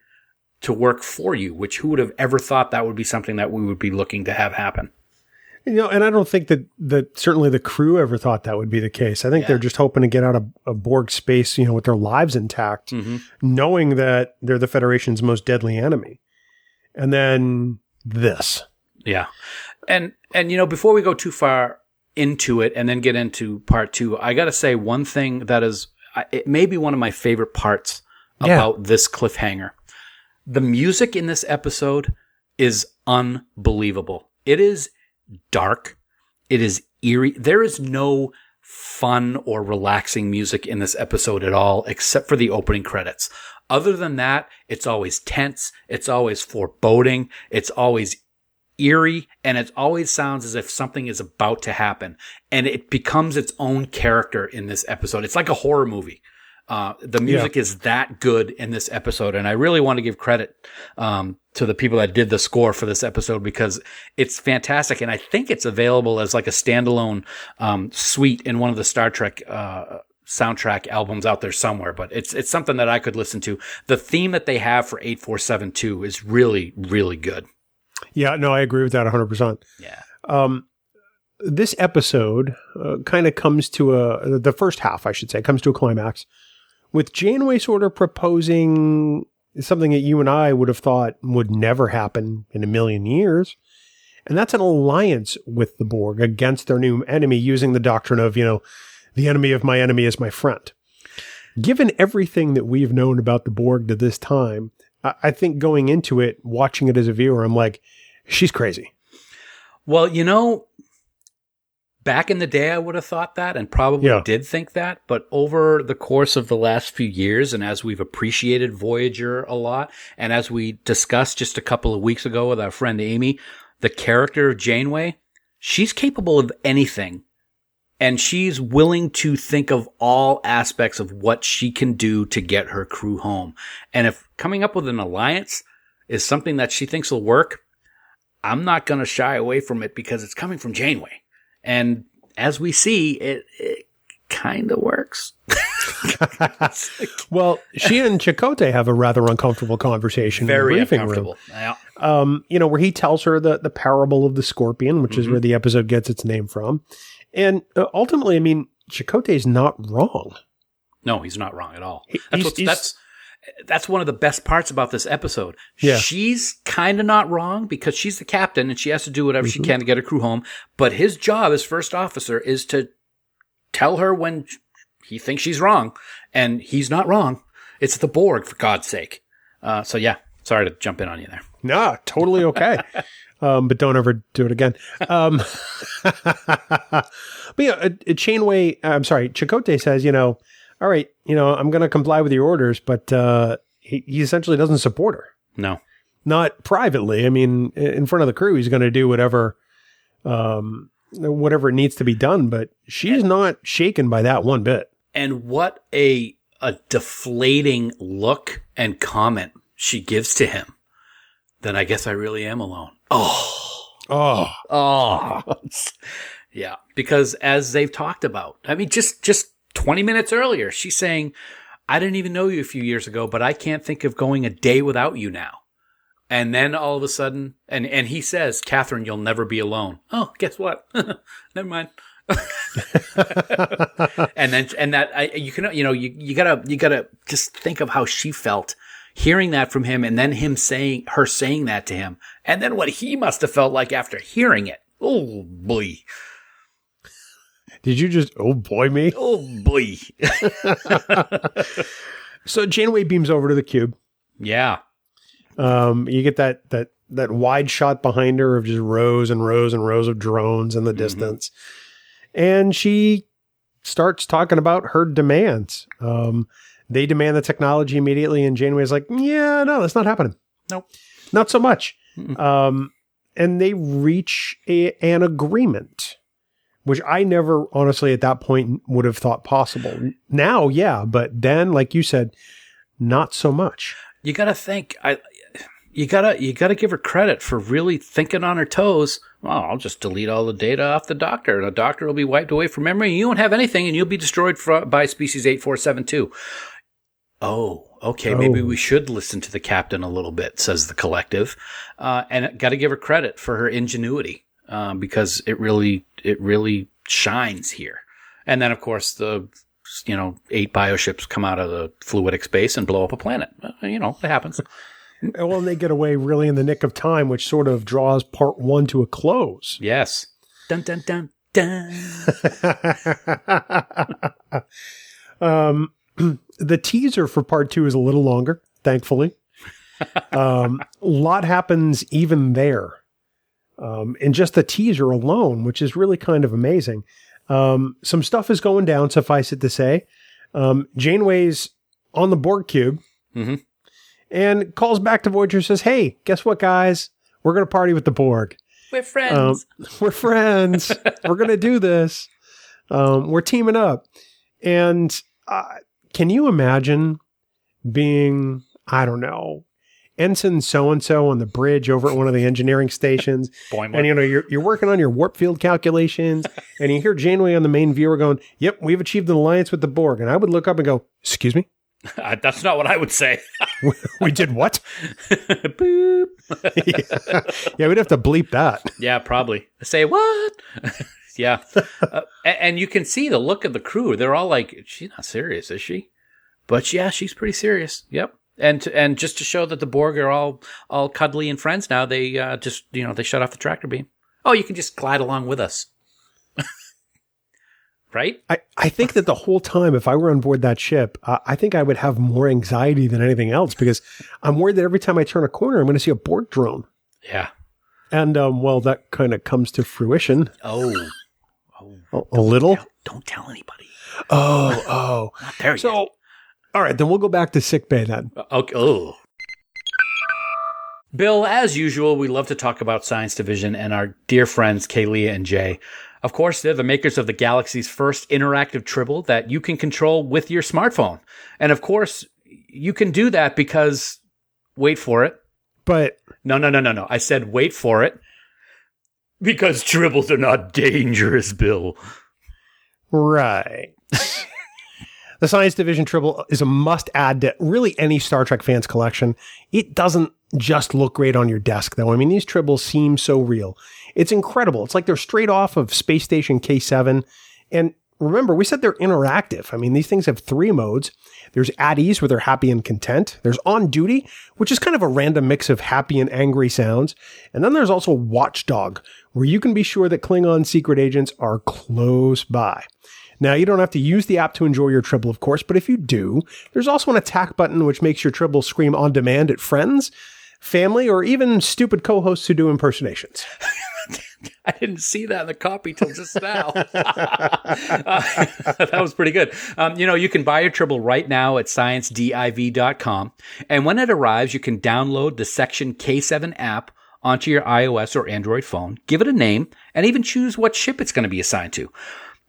to work for you. Which who would have ever thought that would be something that we would be looking to have happen? You know, and I don't think that that certainly the crew ever thought that would be the case. I think Yeah. they're just hoping to get out of, of Borg space, you know, with their lives intact, Mm-hmm. knowing that they're the Federation's most deadly enemy. And then this. Yeah. And and you know, before we go too far into it and then get into part 2, I got to say one thing that is it may be one of my favorite parts Yeah. about this cliffhanger. The music in this episode is unbelievable. It is dark. It is eerie. There is no fun or relaxing music in this episode at all, except for the opening credits. Other than that, it's always tense. It's always foreboding. It's always eerie and it always sounds as if something is about to happen and it becomes its own character in this episode. It's like a horror movie. Uh, the music is that good in this episode. And I really want to give credit, um, to the people that did the score for this episode because it's fantastic. And I think it's available as like a standalone, um, suite in one of the Star Trek, uh, soundtrack albums out there somewhere, but it's, it's something that I could listen to. The theme that they have for 8472 is really, really good. Yeah, no, I agree with that 100%. Yeah. Um, this episode uh, kind of comes to a, the first half, I should say, comes to a climax with Janeway sort of proposing something that you and I would have thought would never happen in a million years. And that's an alliance with the Borg against their new enemy using the doctrine of, you know, the enemy of my enemy is my friend. Given everything that we've known about the Borg to this time, I, think going into it, watching it as a viewer, I'm like, she's crazy. Well, you know, back in the day, I would have thought that and probably Yeah. did think that. But over the course of the last few years, and as we've appreciated Voyager a lot, and as we discussed just a couple of weeks ago with our friend Amy, the character of Janeway, she's capable of anything. And she's willing to think of all aspects of what she can do to get her crew home. And if coming up with an alliance is something that she thinks will work, I'm not going to shy away from it because it's coming from Janeway. And as we see, it, it kind of works. Well, she and Chakotay have a rather uncomfortable conversation in Very the briefing uncomfortable. Yeah. Um, you know, where he tells her the the parable of the scorpion, which Mm-hmm. is where the episode gets its name from. And uh, ultimately, I mean, Chakotay's not wrong. No, he's not wrong at all. He- That's he's- what's, he's- that's that's one of the best parts about this episode. Yeah. She's kind of not wrong because she's the captain and she has to do whatever Mm-hmm. she can to get her crew home. But his job as first officer is to tell her when he thinks she's wrong, and he's not wrong. It's the Borg, for God's sake. Uh, so yeah, sorry to jump in on you there. Nah, totally okay. um, but don't ever do it again. Um, but yeah, uh, uh, Chainway, I'm sorry, Chakotay says, you know, all right, you know, I'm going to comply with your orders, but uh, he, he essentially doesn't support her. No. Not privately. I mean, in front of the crew, he's going to do whatever, um, whatever needs to be done. But she's not shaken by that one bit. And what a a deflating look and comment she gives to him. Then I guess I really am alone. Oh. Oh, Oh. yeah, because as they've talked about, I mean just just 20 minutes earlier, she's saying, "I didn't even know you a few years ago, but I can't think of going a day without you now." And then all of a sudden, and and he says, "Kathryn, you'll never be alone." Oh, guess what? never mind. and then and that I, you can you know you, you gotta you gotta just think of how she felt hearing that from him and then him saying her saying that to him and then what he must have felt like after hearing it oh boy did you just, oh boy, me? oh boy So Janeway beams over to the cube. yeah Um, you get that, that, that wide shot behind her of just rows and rows and rows of drones in the distance. And she starts talking about her demands. Um, they demand the technology immediately, and Janeway's like, "Yeah, no, that's not happening. Nope. not so much." Um, and they reach a, an agreement, which I never, honestly, at that point would have thought possible. Now, yeah, but then, like you said, not so much. you gotta think i you gotta you gotta give her credit for really thinking on her toes well i'll just delete all the data off the doctor and the doctor will be wiped away from memory and you won't have anything and you'll be destroyed fro- by species 8472 oh okay maybe Oh. we should listen to the captain a little bit says the collective uh, and got to give her credit for her ingenuity uh, because it really it really shines here and then of course the you know eight bioships come out of the fluidic space and blow up a planet Uh, you know it happens well, and they get away really in the nick of time, which sort of draws part one to a close. Yes. Dun dun dun dun. um, the teaser for part two is a little longer, thankfully. Um, a lot happens even there. Um, in just the teaser alone, which is really kind of amazing. Um, some stuff is going down, suffice it to say. Um, Janeway's on the Borg cube Mhm. and calls back to Voyager says, Hey, guess what, guys? We're going to party with the Borg. We're Um, friends. we're friends. we're going to do this. Um, we're teaming up. And uh, can you imagine being, I don't know, Ensign so and so on the bridge over at one of the engineering stations? Boimler. and you know, you're, you're working on your warp field calculations, and you hear Janeway on the main viewer going, Yep, we've achieved an alliance with the Borg. And I would look up and go, Excuse me? Uh, That's not what I would say. We did what? Boop. yeah. yeah, we'd have to bleep that. Yeah, probably. Say what? yeah. Uh, and, you can see the look of the crew. They're all like, she's not serious, is she? But yeah, she's pretty serious. Yep. And to, and just to show that the Borg are all all cuddly and friends now, they uh, just you know they shut off the tractor beam. Oh, you can just glide along with us, right? I, I think that the whole time, if I were on board that ship, uh, I think I would have more anxiety than anything else because I'm worried that every time I turn a corner, I'm going to see a Borg drone. Yeah. And, um, well, that kind of comes to fruition Oh, Oh, a, a little. don't tell anybody. Oh, oh. Not there yet. So, all right, then we'll go back to sick bay then. Uh, okay. Oh. Bill, as usual, we love to talk about Science Division and our dear friends Kaylee and Jay. Of course, they're the makers of the galaxy's first interactive tribble that you can control with your smartphone. And of course, you can do that because, wait for it. But No, no, no, no, no. I said wait for it. Because tribbles are not dangerous, Bill. Right. the Science Division Tribble is a must add to really any Star Trek fans collection. It doesn't just look great on your desk, though. I mean, these tribbles seem so real. It's incredible. It's like they're straight off of Space Station K7. And remember, we said they're interactive. I mean, these things have three modes. There's at ease, where they're happy and content. There's on duty, which is kind of a random mix of happy and angry sounds. And then there's also watchdog, where you can be sure that Klingon secret agents are close by. Now, you don't have to use the app to enjoy your Tribble, of course, but if you do, there's also an attack button which makes your Tribble scream on demand at friends, family, or even stupid co hosts who do impersonations. I didn't see that in the copy till just now. Uh, that was pretty good. Um, you know, you can buy your Tribble right now at sciencediv.com. And when it arrives, you can download the Section K7 app onto your iOS or Android phone, give it a name, and even choose what ship it's going to be assigned to.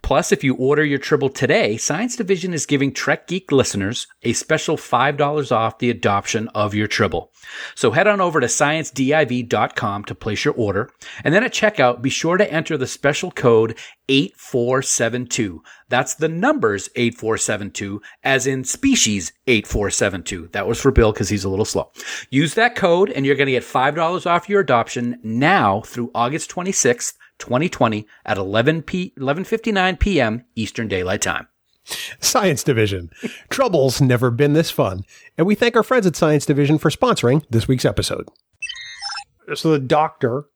Plus, if you order your Tribble today, Science Division is giving Trek Geek listeners a special $5 off the adoption of your Tribble. So head on over to sciencediv.com to place your order. And then at checkout, be sure to enter the special code 8472. That's the numbers 8472, as in species 8472. That was for Bill because he's a little slow. Use that code and you're going to get $5 off your adoption now through August 26th. 2020 at 11 p 11:59 p.m. Eastern Daylight Time. Science Division. Trouble's never been this fun. And we thank our friends at Science Division for sponsoring this week's episode. So the doctor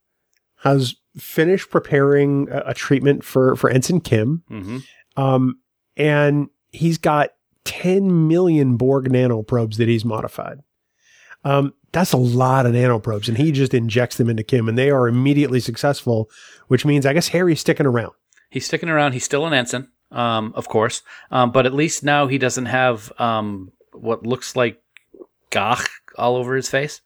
has finished preparing a, a treatment for, for Ensign Kim. Mm-hmm. Um, and he's got 10 million Borg nanoprobes that he's modified. Um, that's a lot of nanoprobes, and he just injects them into Kim, and they are immediately successful, which means I guess Harry's sticking around. He's sticking around. He's still an ensign, um, of course, um, but at least now he doesn't have um, what looks like gach all over his face.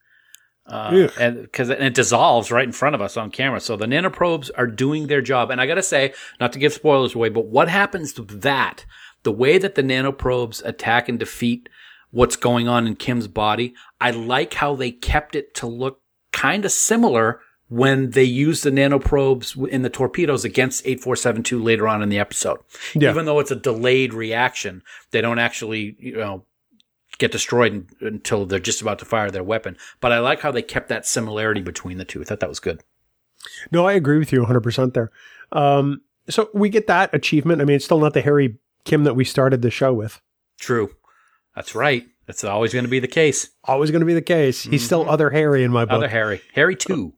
Uh, and because it dissolves right in front of us on camera. So the nanoprobes are doing their job. And I got to say, not to give spoilers away, but what happens to that? The way that the nanoprobes attack and defeat what's going on in Kim's body, I like how they kept it to look kind of similar when they use the nanoprobes in the torpedoes against 8472 later on in the episode. Yeah. Even though it's a delayed reaction, they don't actually, you know, get destroyed until they're just about to fire their weapon. But I like how they kept that similarity between the two. I thought that was good. No, I agree with you 100% there. Um, so we get that achievement. I mean, it's still not the Harry Kim that we started the show with. True. That's right. That's always going to be the case. Always going to be the case. He's still other Harry in my book. Other Harry. Harry 2.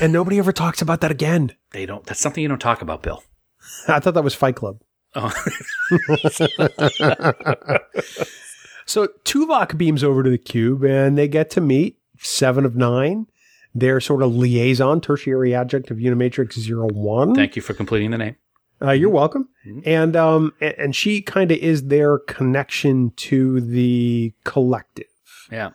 And nobody ever talks about that again. They don't, that's something you don't talk about, Bill. I thought that was Fight Club. Oh. So Tuvok beams over to the cube and they get to meet Seven of Nine, their sort of liaison, tertiary adjunct of Unimatrix Zero One. Thank you for completing the name. Uh, you're welcome. Mhm. And um, and she kind of is their connection to the collective. Yeah.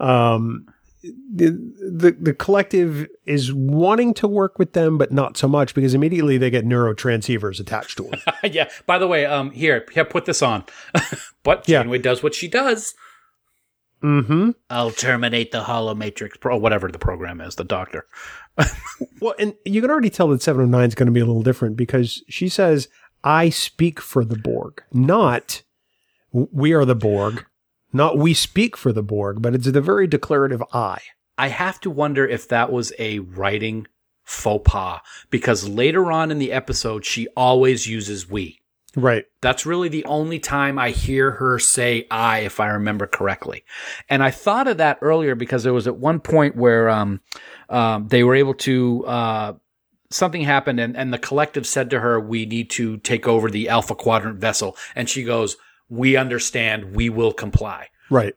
Um, the, the the collective is wanting to work with them, but not so much because immediately they get neurotransceivers attached to them. yeah. By the way, um, here, here, put this on. but Yeah. Janeway does what she does. mm-hmm. I'll terminate the Hollow Matrix Pro, whatever the program is, the doctor. Well, and you can already tell that Seven of Nine is going to be a little different because she says, "I speak for the Borg," not "We are the Borg," not "We speak for the Borg," but it's the very declarative "I." I have to wonder if that was a writing faux pas because later on in the episode, she always uses we. Right. That's really the only time I hear her say I, if I remember correctly. And I thought of that earlier because there was at one point where um, um, they were able to, uh, something happened and, and the collective said to her, We need to take over the Alpha Quadrant vessel. And she goes, We understand, we will comply. Right.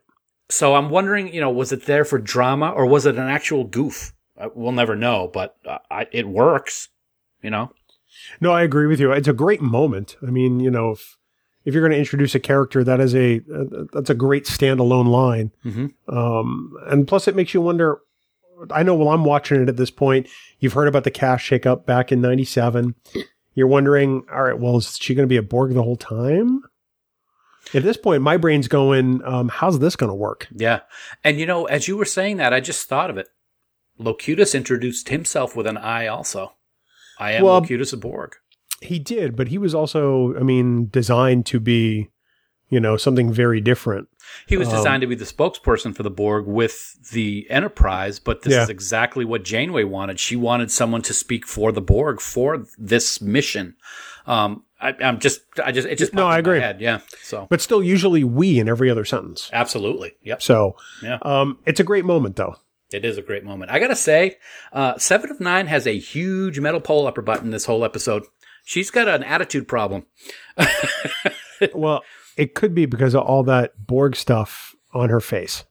So I'm wondering, you know, was it there for drama or was it an actual goof? Uh, We'll never know, but uh, I, it works, you know? No, I agree with you. It's a great moment. I mean, you know, if if you're going to introduce a character, that is a uh, that's a great standalone line. Mhm. Um, and plus, it makes you wonder. I know while I'm watching it at this point, you've heard about the cash shakeup back in '97. You're wondering, all right, well, is she going to be a Borg the whole time? At this point, my brain's going, um, how's this going to work? Yeah. And you know, as you were saying that, I just thought of it. Locutus introduced himself with an I also. I am Well- Locutus of Borg. He did, but he was also, I mean, designed to be, you know, something very different. He was Um, designed to be the spokesperson for the Borg with the Enterprise, but this Yeah. is exactly what Janeway wanted. She wanted someone to speak for the Borg for this mission. Um, I, I'm just, I just, it just No, I agree. head. Yeah. So But still, usually we in every other sentence. absolutely. Yep. So, Yeah. um, it's a great moment, though. It is a great moment. I gotta say, uh, Seven of Nine has a huge metal pole upper button this whole episode. She's got an attitude problem. well, it could be because of all that Borg stuff on her face.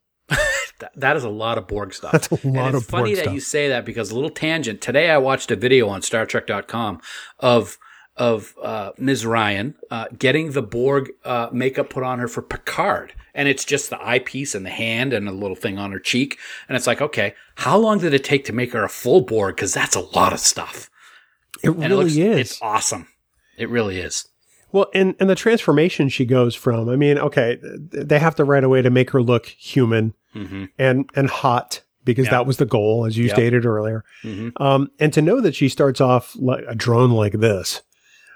That, that is a lot of Borg stuff. That's a And lot it's of funny Borg that stuff. you say that because a little tangent. Today I watched a video on StarTrek.com of of uh, Ms. Ryan uh, getting the Borg uh, makeup put on her for Picard, and it's just the eyepiece and the hand and a little thing on her cheek, and it's like, okay, how long did it take to make her a full Borg? Because that's a lot of stuff, It and really it looks, is. It's awesome. It really is. Well, and and the transformation she goes from. I mean, okay, they have to right away to make her look human hmm and and hot because Yeah. that was the goal, as you Yep. stated earlier. hmm Um, and to know that she starts off like a drone like this,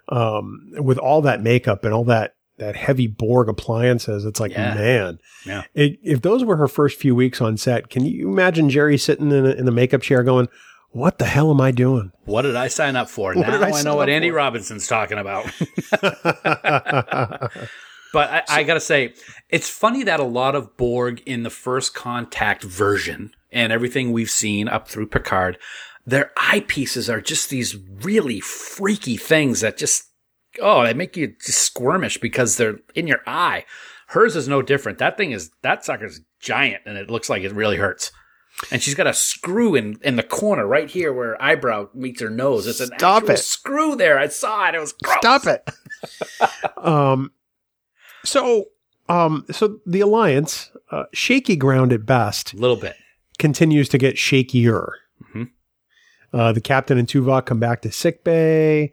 um, with all that makeup and all that that heavy Borg appliances, it's like, Yeah. man, Yeah. it, if those were her first few weeks on set, can you imagine Jeri sitting in, a, in the makeup chair going, "What the hell am I doing?" What did I sign up for? What now I I, know what Andy for? Robinson's talking about. But I, I gotta say, it's funny that a lot of Borg in the first contact version and everything we've seen up through Picard, their eyepieces are just these really freaky things that just, oh, they make you just squirmish because they're in your eye. Hers is no different. That thing is, that sucker's giant and it looks like it really hurts. And she's got a screw in, in the corner right here where her eyebrow meets her nose. It's an Stop actual it. screw there. I saw it. It was gross. Stop it. um, so, um, so the alliance, uh, shaky ground at best, A little bit. continues to get shakier. Mhm. Uh, the captain and Tuvok come back to sick bay.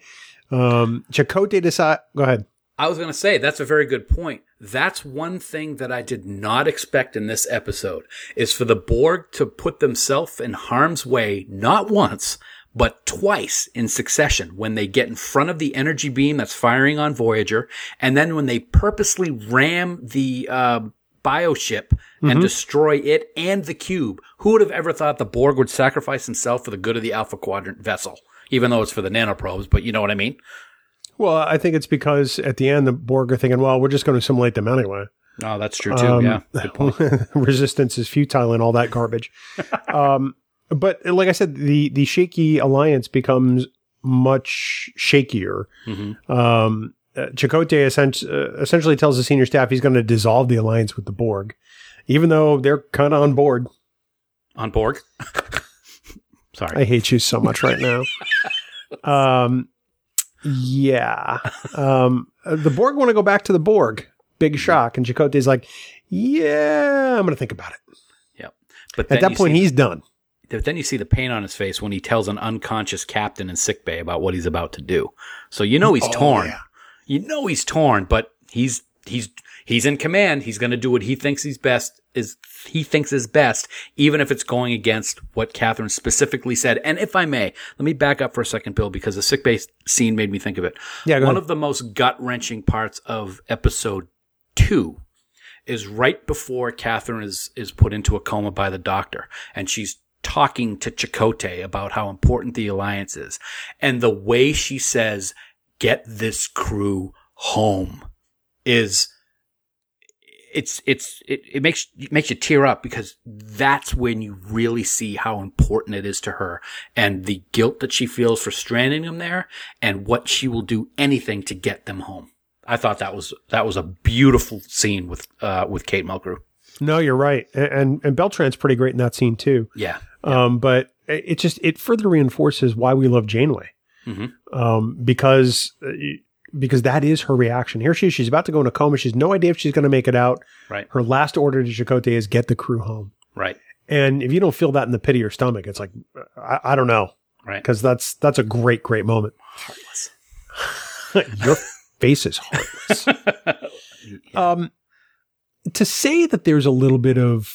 Um, Chakotay decide. Go ahead. I was going to say that's a very good point. That's one thing that I did not expect in this episode is for the Borg to put themselves in harm's way not once but twice in succession when they get in front of the energy beam that's firing on Voyager and then when they purposely ram the uh, bioship and destroy it and the cube. Who would have ever thought the Borg would sacrifice himself for the good of the Alpha Quadrant vessel? Even though it's for the nanoprobes, but you know what I mean? Well, I think it's because at the end the Borg are thinking, well, we're just going to assimilate them anyway. Oh, that's true too. Um, yeah. Good point. resistance is futile and all that garbage. um, but like I said, the the shaky alliance becomes much shakier. Mhm. Um, uh, Chakotay essen- uh, essentially tells the senior staff he's going to dissolve the alliance with the Borg, even though they're kind of on board. On Borg. Sorry. I hate you so much right now. um, yeah. Um, uh, the Borg want to go back to the Borg. Big shock. And Chakotay's like, yeah, I'm going to think about it. Yep. But At that point, he's done. but then you see the pain on his face when he tells an unconscious captain in sickbay about what he's about to do. So you know he's Oh, torn. yeah. You know he's torn, but he's he's he's in command. He's going to do what he thinks he's best is he thinks is best, even if it's going against what Kathryn specifically said. And if I may, let me back up for a second, Bill, because the sick sickbay scene made me think of it. Yeah, One ahead. of the most gut wrenching parts of episode two is right before Kathryn is is put into a coma by the doctor, and she's talking to Chakotay about how important the alliance is, and the way she says, "Get this crew home," is it's it's it, it makes it makes you tear up because that's when you really see how important it is to her and the guilt that she feels for stranding them there and what she will do anything to get them home. I thought that was that was a beautiful scene with uh with Kate Mulgrew. No, you're right. And and Beltran's pretty great in that scene too. Yeah. Um, but it it just it further reinforces why we love Janeway. Mhm. Um, because uh, because that is her reaction. Here she is. She's about to go in a coma. She's no idea if she's going to make it out. Right. Her last order to Chakotay is get the crew home. Right. And if you don't feel that in the pit of your stomach, it's like I, I don't know Right. because that's that's a great great moment. Heartless. your face is heartless. Um, to say that there's a little bit of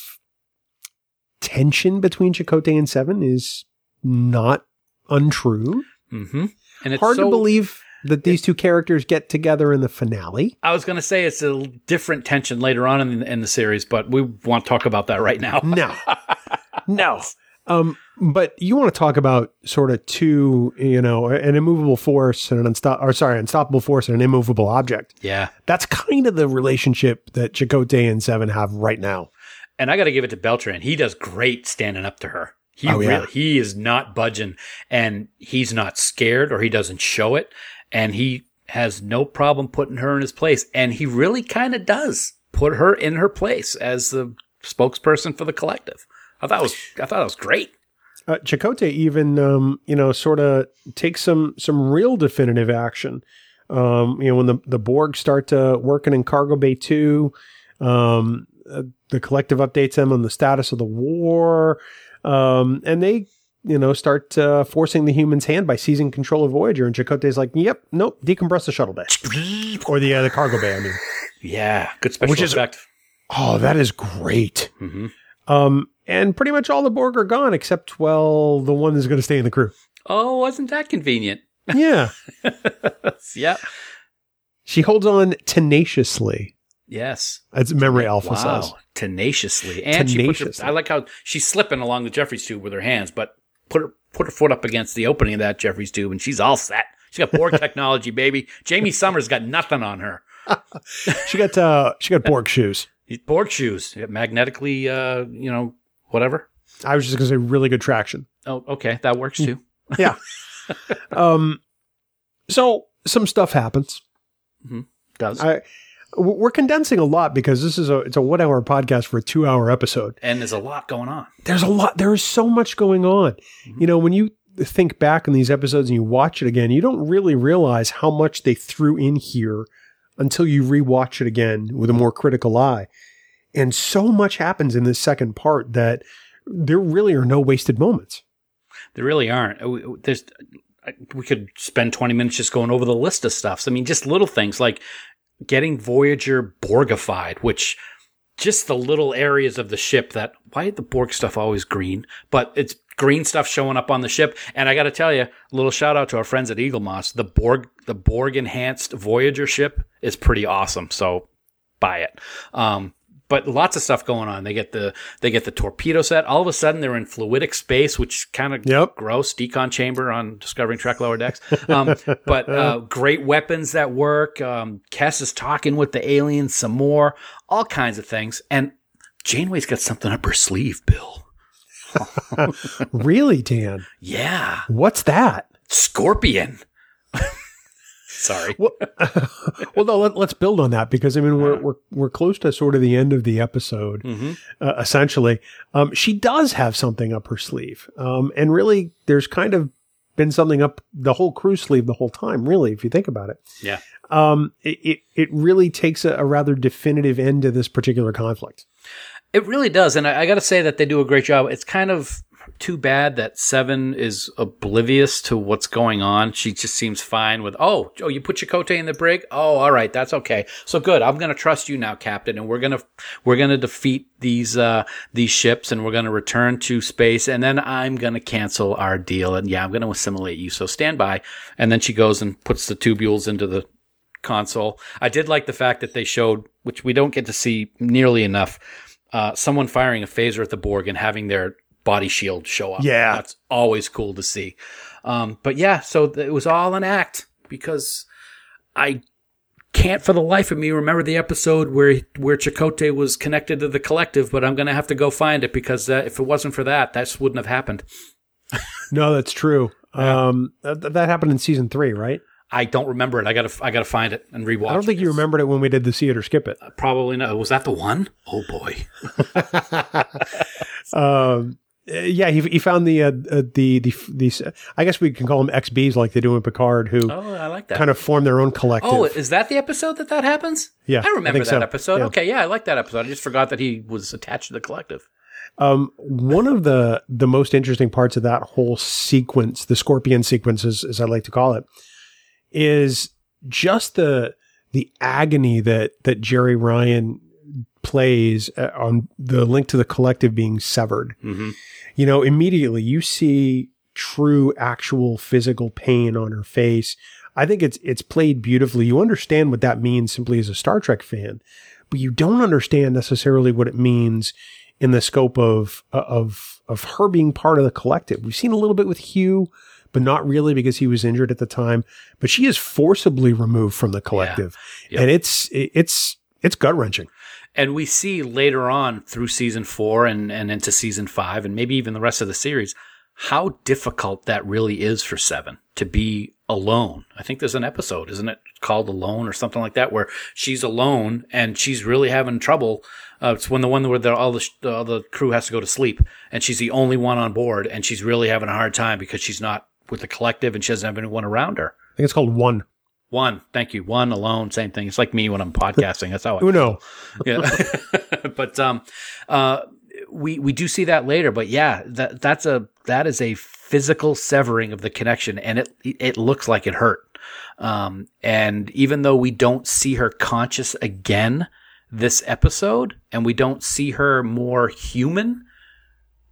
tension between Chakotay and Seven is not untrue. Mm-hmm. And it's Hard so, to believe that these two characters get together in the finale. I was going to say it's a different tension later on in, in the series, but we won't talk about that right now. No, no. Um, but you want to talk about sort of two, you know, an immovable force and an unstop, or sorry, unstoppable force and an immovable object. Yeah. That's kind of the relationship that Chakotay and Seven have right now. And I got to give it to Beltran. He does great standing up to her. He Oh, yeah. really, he is not budging and he's not scared or he doesn't show it. And he has no problem putting her in his place. And he really kind of does put her in her place as the spokesperson for the collective. I thought was I thought it was great. Uh, Chakotay even, um, you know, sort of takes some some real definitive action. Um, you know, when the the Borg start uh, working in Cargo Bay two, um, uh, the collective updates them on the status of the war, um, and they, you know, start uh, forcing the humans' hand by seizing control of Voyager. And Chakotay's like, "Yep, nope, decompress the shuttle bay or the uh, the cargo bay." I mean, Yeah, good special Which is- effect. oh, that is great. hmm Um, and pretty much all the Borg are gone except, well, the one that's going to stay in the crew. Oh, wasn't that convenient? Yeah. yeah. she holds on tenaciously, Yes. as Memory Alpha wow. says. Tenaciously. And she her, I like how she's slipping along the Jefferies tube with her hands, but put her put her foot up against the opening of that Jefferies tube and she's all set. She's got Borg technology, baby. Jaime Sommers got nothing on her. She got uh, she got Borg shoes. Borg shoes, magnetically, uh, you know, whatever. I was just going to say really good traction. Oh, okay, that works too. Yeah. um, so some stuff happens. Mm-hmm. Does I we're condensing a lot because this is a it's a one hour podcast for a two hour episode. and there's a lot going on. There's a lot. There is so much going on. Mm-hmm. You know, when you think back on these episodes and you watch it again, you don't really realize how much they threw in here until you rewatch it again with a more critical eye. And so much happens in this second part that there really are no wasted moments. There really aren't. There's, we could spend 20 minutes just going over the list of stuffs. I mean, just little things like getting Voyager Borgified, which just the little areas of the ship that, why the Borg stuff always green? But it's green stuff showing up on the ship. And I got to tell you, a little shout out to our friends at Eaglemoss. The Borg, the Borg enhanced Voyager ship is pretty awesome. So buy it. Um, but lots of stuff going on. They get the they get the torpedo set. All of a sudden, they're in fluidic space, which kind of Yep. gross. Decon chamber on Discovering Trek Lower Decks. Um, but uh, great weapons that work. Um, Kes is talking with the aliens some more. All kinds of things. And Janeway's got something up her sleeve, Bill. Really, Dan? Yeah, What's that? Scorpion. Sorry. Well, well, no, let, let's build on that because I mean we're we're we're close to sort of the end of the episode, hmm uh, essentially. Um, she does have something up her sleeve, um, and really, there's kind of been something up the whole crew sleeve the whole time. Really, if you think about it, Yeah. um, it it, it really takes a, a rather definitive end to this particular conflict. It really does, and I, I got to say that they do a great job. It's kind of too bad that Seven is oblivious to what's going on. She just seems fine with, oh, oh, you put Chakotay in the brig. Oh, all right, that's okay. So good. I'm going to trust you now, Captain, and we're gonna we're gonna defeat these uh these ships, and we're gonna return to space, and then I'm gonna cancel our deal, and yeah, I'm gonna assimilate you. So stand by. And then she goes and puts the tubules into the console. I did like the fact that they showed, which we don't get to see nearly enough, uh, someone firing a phaser at the Borg and having their body shield show up. Yeah. That's always cool to see. Um, but yeah, so it was all an act because I can't for the life of me remember the episode where where Chakotay was connected to the collective, but I'm going to have to go find it because uh, if it wasn't for that, that wouldn't have happened. No, that's true. Um, that, that happened in season three, right? I don't remember it. I got to I got to find it and rewatch. I don't think it. you remembered it when we did the see it or skip it. Probably not. Was that the one? Oh boy. Um, uh, yeah, he, he found the uh, uh, the the these. I guess we can call them XBs like they do in Picard, who Oh, I like that. kind of form their own collective. Oh, is that the episode that that happens? Yeah, I remember I that so. episode. Yeah. Okay, yeah, I like that episode. I just forgot that he was attached to the collective. Um, one of the the most interesting parts of that whole sequence, the Scorpion sequence, as, as I like to call it, is just the the agony that that Jeri Ryan plays uh, on the link to the collective being severed. Mm-hmm. You know, immediately you see true, actual physical pain on her face. I think it's it's played beautifully. You understand what that means simply as a Star Trek fan, but you don't understand necessarily what it means in the scope of of of her being part of the collective. We've seen a little bit with Hugh, but not really because he was injured at the time. But she is forcibly removed from the collective, Yep. and it's it's it's gut wrenching. And we see later on through season four and, and into season five, and maybe even the rest of the series, how difficult that really is for Seven to be alone. I think there's an episode, isn't it, called Alone or something like that, where she's alone and she's really having trouble. Uh, it's when the one where all the all the crew has to go to sleep, and she's the only one on board, and she's really having a hard time because she's not with the collective and she doesn't have anyone around her. I think it's called One. One, thank you. One alone, same thing. It's like me when I'm podcasting. That's how I Uno. yeah. but um, uh, we we do see that later. But yeah, that that's a that is a physical severing of the connection, and it it looks like it hurt. Um, and even though we don't see her conscious again this episode, and we don't see her more human.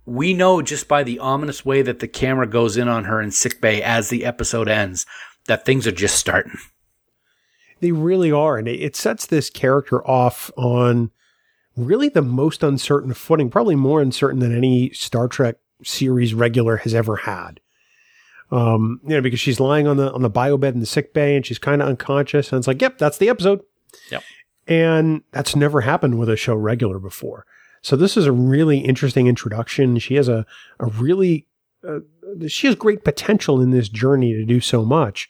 We know just by the ominous way that the camera goes in on her in sickbay as the episode ends that things are just starting. They really are. And it, sets this character off on really the most uncertain footing, probably more uncertain than any Star Trek series regular has ever had. Um, you know, because she's lying on the on the bio bed in the sick bay and she's kind of unconscious, and it's like, yep, that's the episode. Yep. And that's never happened with a show regular before. So this is a really interesting introduction. She has a a really uh, she has great potential in this journey to do so much.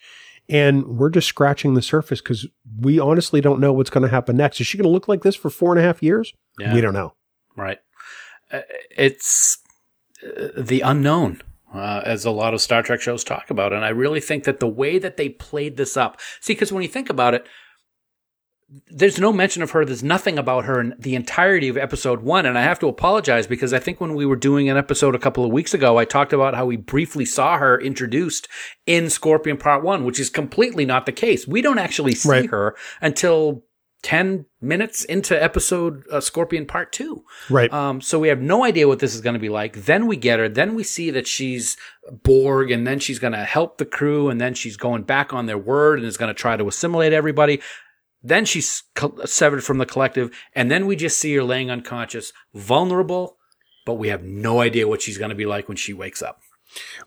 And we're just scratching the surface because we honestly don't know what's going to happen next. Is she going to look like this for four and a half years? Yeah. We don't know. Right. Uh, It's uh, the unknown, uh, as a lot of Star Trek shows talk about. And I really think that the way that they played this up, see, because when you think about it, there's no mention of her. There's nothing about her in the entirety of episode one. And I have to apologize because I think when we were doing an episode a couple of weeks ago, I talked about how we briefly saw her introduced in Scorpion Part One, which is completely not the case. We don't actually see Right. her until 10 minutes into episode uh, Scorpion Part Two. Right. Um, so we have no idea what this is going to be like. Then we get her. Then we see that she's Borg, and then she's going to help the crew, and then she's going back on their word and is going to try to assimilate everybody. Then she's severed from the collective, and then we just see her laying unconscious, vulnerable, but we have no idea what she's going to be like when she wakes up.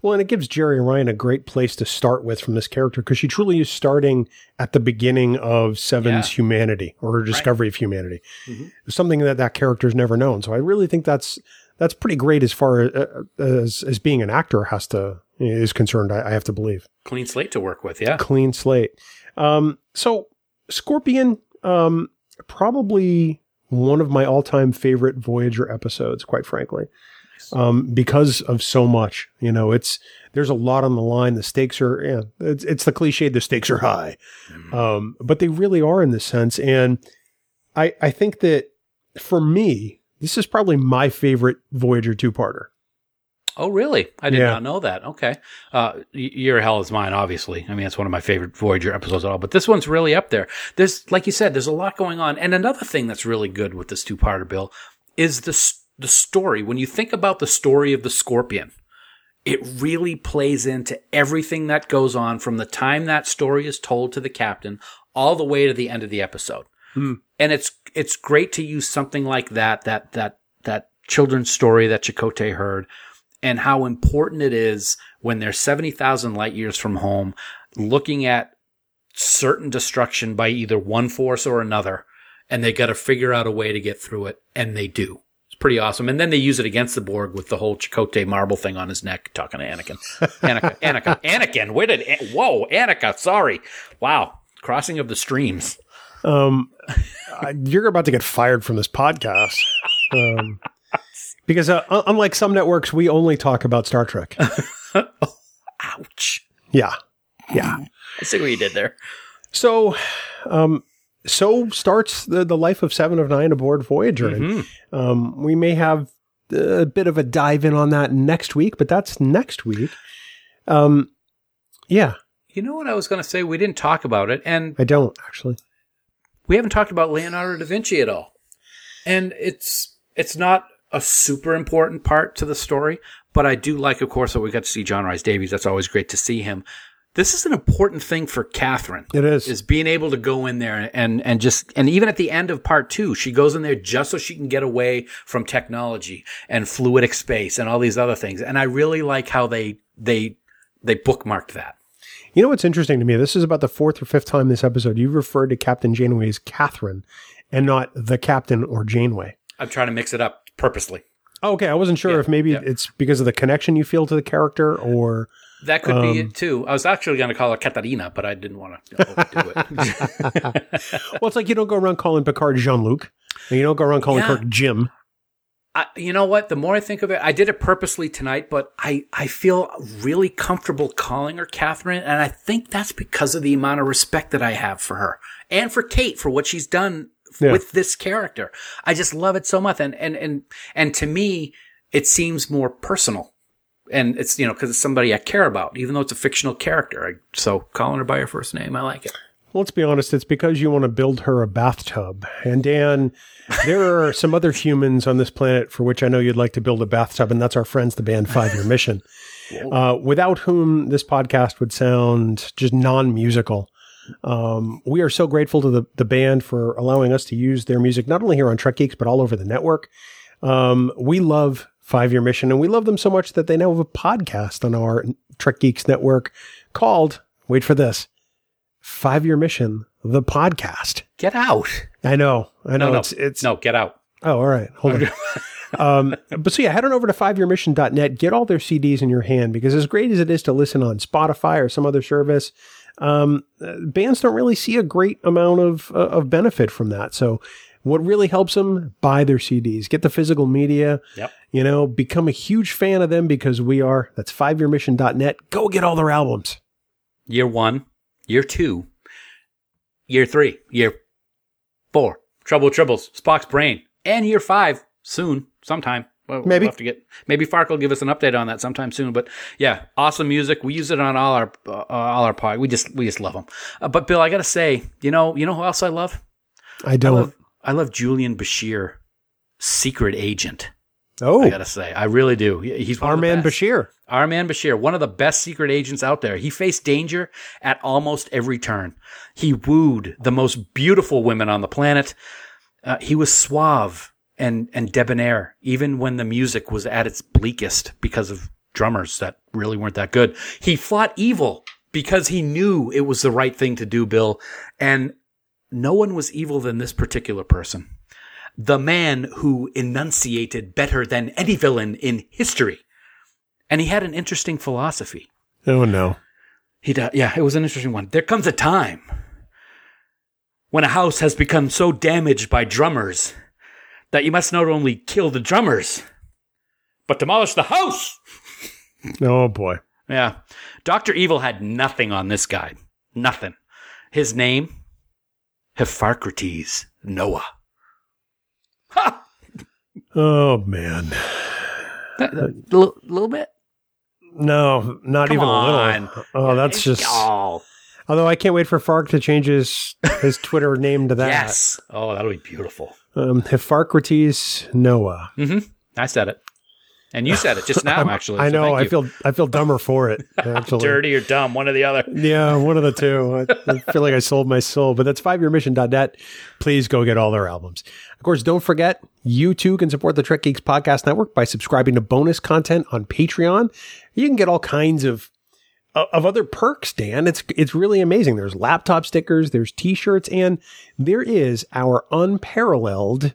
Well, and it gives Jeri Ryan a great place to start with from this character because she truly is starting at the beginning of Seven's Yeah. humanity or her discovery of humanity, Mhm. something that that character's never known. So I really think that's that's pretty great as far uh, as as being an actor has to is concerned. I, I have to believe Clean slate to work with, yeah. clean slate. Um, so Scorpion, um, probably one of my all time favorite Voyager episodes, quite frankly um, because of so much. You know, it's there's a lot on the line. The stakes are, yeah, it's, it's the cliche. The stakes are high, um, but they really are in this sense. And I I think that for me, this is probably my favorite Voyager two parter. Oh, really? I did Yeah. not know that. Okay. Uh, Your Hell is Mine, obviously. I mean, it's one of my favorite Voyager episodes at all, but this one's really up there. There's, like you said, there's a lot going on. And another thing that's really good with this two-parter, Bill, is the, the story. When you think about the story of the Scorpion, it really plays into everything that goes on from the time that story is told to the captain all the way to the end of the episode. And it's it's great to use something like that that that that children's story that Chakotay heard and how important it is when they're 70,000 light years from home looking at certain destruction by either one force or another and they got to figure out a way to get through it and they do. It's pretty awesome. And then they use it against the Borg with the whole Chakotay marble thing on his neck talking to Anakin. Anakin, Anakin, Anakin. Where did, An- whoa, Anakin, sorry. Wow. Crossing of the streams. Um, you're about to get fired from this podcast. Um, because uh, unlike some networks, we only talk about Star Trek. Ouch. Yeah. Yeah. I see what you did there. So, um, so starts the, the life of Seven of Nine aboard Voyager. And, Mhm. um, we may have a bit of a dive in on that next week, but that's next week. Um, yeah, You know what I was going to say? We didn't talk about it, and I don't actually. we haven't talked about Leonardo da Vinci at all. And it's it's not a super important part to the story, but I do like, of course, that we got to see John Rhys-Davies. That's always great to see him. This is an important thing for Kathryn. It is. Is being able to go in there and and just and even at the end of part two, she goes in there just so she can get away from technology and fluidic space and all these other things. And I really like how they they they bookmarked that. You know what's interesting to me? This is about the fourth or fifth time this episode you referred to Captain Janeway as Kathryn and not the Captain or Janeway. I'm trying to mix it up purposely. Oh, okay, I wasn't sure Yeah, if maybe yeah. it's because of the connection you feel to the character or That could be Um, it too. I was actually going to call her Katarina, but I didn't want to overdo it. Well, it's like you don't go around calling Picard Jean Luc, and you don't go around calling Yeah. Kirk Jim. I, you know what? The more I think of it, I did it purposely tonight, but I, I feel really comfortable calling her Kathryn. And I think that's because of the amount of respect that I have for her and for Kate for what she's done Yeah. with this character. I just love it so much. And, and, and, and to me, it seems more personal. And it's, you know, cause it's somebody I care about, even though it's a fictional character. I, so calling her by her first name, I like it. Let's be honest, it's because you want to build her a bathtub. And Dan, there are some other humans on this planet for which I know you'd like to build a bathtub, and that's our friends, the band Five Year Mission, uh, without whom this podcast would sound just non musical. Um, we are so grateful to the, the band for allowing us to use their music, not only here on Trek Geeks, but all over the network. Um, we love Five Year Mission, and we love them so much that they now have a podcast on our Trek Geeks network called, wait for this, Five Year Mission, the podcast. Get out. I know, I know. No, no, It's it's no, get out. oh, all right. Hold on. um, but so yeah, head on over to fiveyearmission.net. Get all their CDs in your hand because as great as it is to listen on Spotify or some other service, um, bands don't really see a great amount of uh, of benefit from that. So. What really helps them? Buy their CDs, get the physical media, Yep. you know, become a huge fan of them because we are. That's fiveyearmission.net. Go get all their albums. year one, year two, year three, year four, Trouble Tribbles, Spock's Brain, and year five soon, sometime. Well, Maybe. we'll have to get maybe Fark will give us an update on that sometime soon. But yeah, awesome music. We use it on all our uh, all our pod. We just we just love them. Uh, but Bill, I gotta say, you know, you know who else I love? I I don't. love, I love Julian Bashir, Secret Agent. Oh, I gotta say, I really do. He's our man best. Bashir. Our man Bashir, one of the best secret agents out there. He faced danger at almost every turn. He wooed the most beautiful women on the planet. Uh, he was suave and, and debonair, even when the music was at its bleakest because of drummers that really weren't that good. He fought evil because he knew it was the right thing to do, Bill. And no one was evil than this particular person. The man who enunciated better than any villain in history. And he had an interesting philosophy. Oh no. He di- yeah, it was an interesting one. There comes a time when a house has become so damaged by drummers that you must not only kill the drummers, but demolish the house. Oh boy. Yeah. Dr. Evil had nothing on this guy. Nothing. His name, Hepharcrates Noah. Ha! Oh man. A little, little bit? No, not Come even a little. Oh, that's just. Oh, Although I can't wait for Fark to change his his Twitter name to that. yes. Oh, that'll be beautiful. Um, Hepharcrates Noah. Mm-hmm. I said it. And you said it just now, actually. I so know. I you. feel I feel dumber for it. Actually. dirty or dumb, one or the other. Yeah, one of the two. I, I feel like I sold my soul, but that's fiveyearmission.net. Please go get all their albums. Of course, don't forget, you too can support the Trek Geeks Podcast Network by subscribing to bonus content on Patreon. You can get all kinds of of other perks, Dan. It's it's really amazing. There's laptop stickers, there's t-shirts, and there is our unparalleled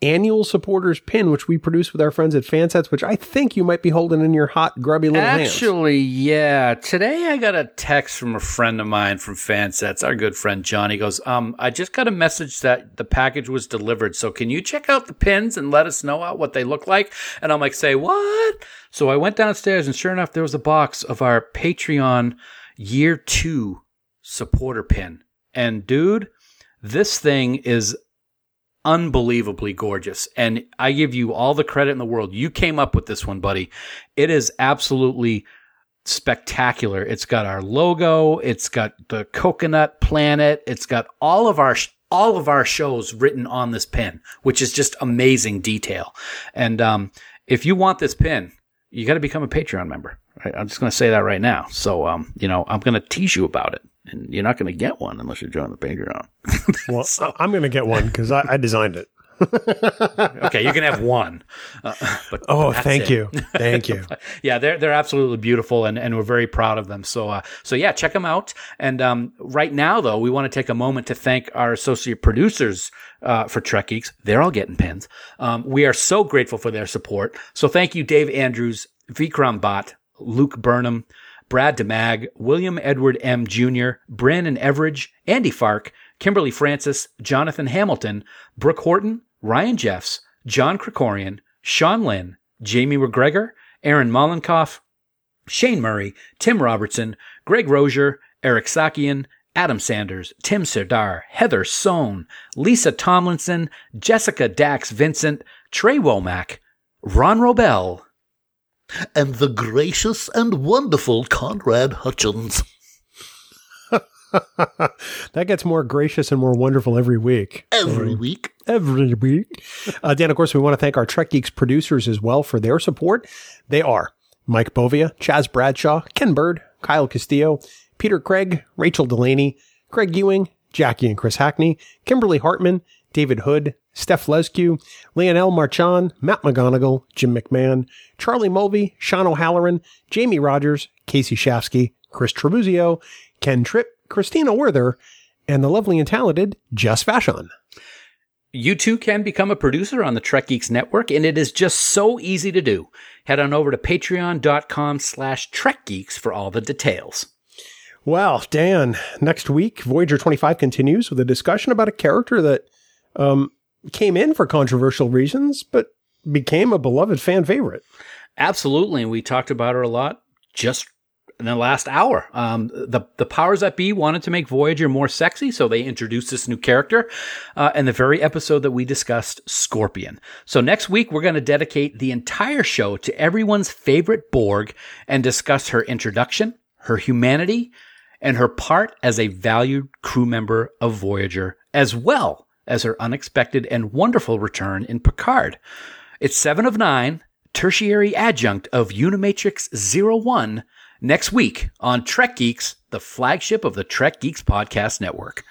annual supporters pin, which we produce with our friends at Fansets, which I think you might be holding in your hot, grubby little hands. Actually, yeah. Today I got a text from a friend of mine from Fansets, our good friend John. He goes, um, I just got a message that the package was delivered. So can you check out the pins and let us know what they look like? And I'm like, say what? So I went downstairs and sure enough, there was a box of our Patreon year two supporter pin. And dude, this thing is unbelievably gorgeous. And I give you all the credit in the world. You came up with this one, buddy. It is absolutely spectacular. It's got our logo, it's got the coconut planet, it's got all of our all of our shows written on this pin, which is just amazing detail. And um, if you want this pin, you got to become a Patreon member. I'm just going to say that right now. So, um, you know, I'm going to tease you about it, and you're not going to get one unless you join the Patreon. Well, I'm going to get one because I, I designed it. okay, you can have one. Uh, but Oh, that's thank it. you, thank you. yeah, they're they're absolutely beautiful, and, and we're very proud of them. So uh, so yeah, check them out. And um, right now, though, we want to take a moment to thank our associate producers uh, for Trek Geeks. They're all getting pins. Um, we are so grateful for their support. So thank you, Dave Andrews, Vikram Bhatt, Luke Burnham. Brad DeMag, William Edward M. Jr., Brandon Everidge, Andy Fark, Kimberly Francis, Jonathan Hamilton, Brooke Horton, Ryan Jeffs, John Krikorian, Sean Lynn, Jamie McGregor, Aaron Mollenkoff, Shane Murray, Tim Robertson, Greg Rozier, Eric Sakian, Adam Sanders, Tim Serdar, Heather Sohn, Lisa Tomlinson, Jessica Dax Vincent, Trey Womack, Ron Robel, and the gracious and wonderful Conrad Hutchins. that gets more gracious and more wonderful every week. Every week. Every week. Uh, Dan, of course, we want to thank our Trek Geeks producers as well for their support. They are Mike Bovia, Chaz Bradshaw, Ken Bird, Kyle Castillo, Peter Craig, Rachel Delaney, Craig Ewing, Jackie and Chris Hackney, Kimberly Hartman, David Hood, Steph Lescu, Leonel Marchand, Matt McGonigal, Jim McMahon, Charlie Mulvey, Sean O'Halloran, Jamie Rogers, Casey Shafsky, Chris Trebuzio, Ken Tripp, Christina Werther, and the lovely and talented Jess Vashon. You too can become a producer on the Trek Geeks Network, and it is just so easy to do. Head on over to patreon.com slash trekgeeks for all the details. Well, Dan, next week, Voyager 25 continues with a discussion about a character that um, came in for controversial reasons, but became a beloved fan favorite. Absolutely. And we talked about her a lot just in the last hour. Um, the, the powers that be wanted to make Voyager more sexy, so they introduced this new character uh, in the very episode that we discussed, Scorpion. So next week, we're going to dedicate the entire show to everyone's favorite Borg and discuss her introduction, her humanity, and her part as a valued crew member of Voyager, as well as her unexpected and wonderful return in Picard. It's 7 of 9, tertiary adjunct of Unimatrix 01, next week on Trek Geeks, the flagship of the Trek Geeks Podcast Network.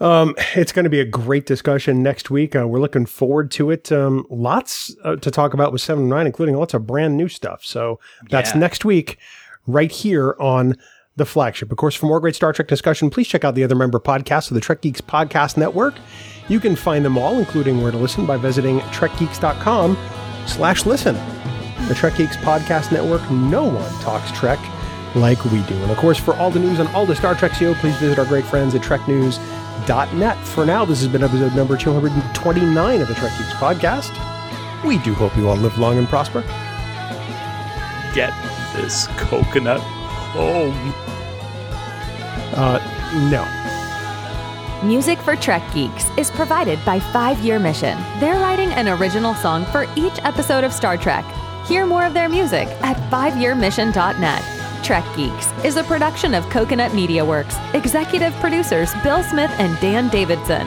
Um, it's going to be a great discussion next week. Uh, we're looking forward to it. Um, lots uh, to talk about with 7 of 9, including lots of brand new stuff. So that's Yeah. next week, right here on the flagship. Of course, for more great Star Trek discussion, please check out the other member podcasts of the Trek Geeks Podcast Network. You can find them all, including where to listen, by visiting trekgeeks.com slash listen. The Trek Geeks Podcast Network, no one talks Trek like we do. And of course, for all the news on all the Star Trek CO, please visit our great friends at treknews.net. For now, this has been episode number 229 of the Trek Geeks Podcast. We do hope you all live long and prosper. Get this coconut home. Uh, no. Music for Trek Geeks is provided by Five Year Mission. They're writing an original song for each episode of Star Trek. Hear more of their music at fiveyearmission.net. Trek Geeks is a production of Coconut Media Works. Executive producers Bill Smith and Dan Davidson.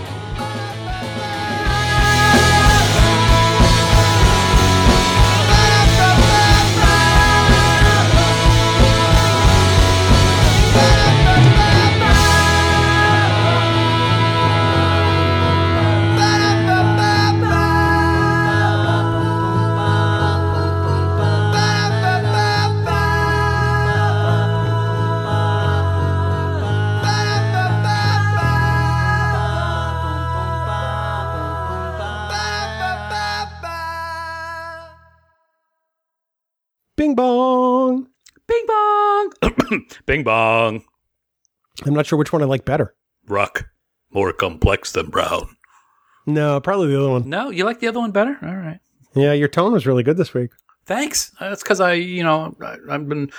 Bing bong. Bing bong. Bing bong. I'm not sure which one I like better. Ruck. More complex than brown. No, probably the other one. No, you like the other one better? All right. Yeah, your tone was really good this week. Thanks. That's because I, you know, I, I've been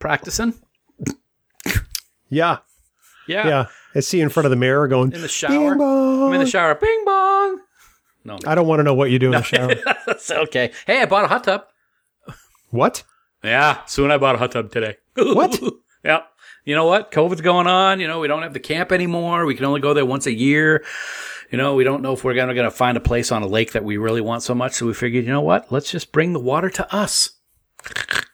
practicing. Yeah, Yeah. yeah. I see you in front of the mirror going In the shower. Bing bong. I'm in the shower. Bing bong. No. I don't want to know what you do in the shower. That's okay. Hey, I bought a hot tub. What? Yeah, soon I bought a hot tub today. What? yeah. You know what? COVID's going on. You know, we don't have the camp anymore. We can only go there once a year. You know, we don't know if we're going to find a place on a lake that we really want so much. So we figured, you know what? Let's just bring the water to us.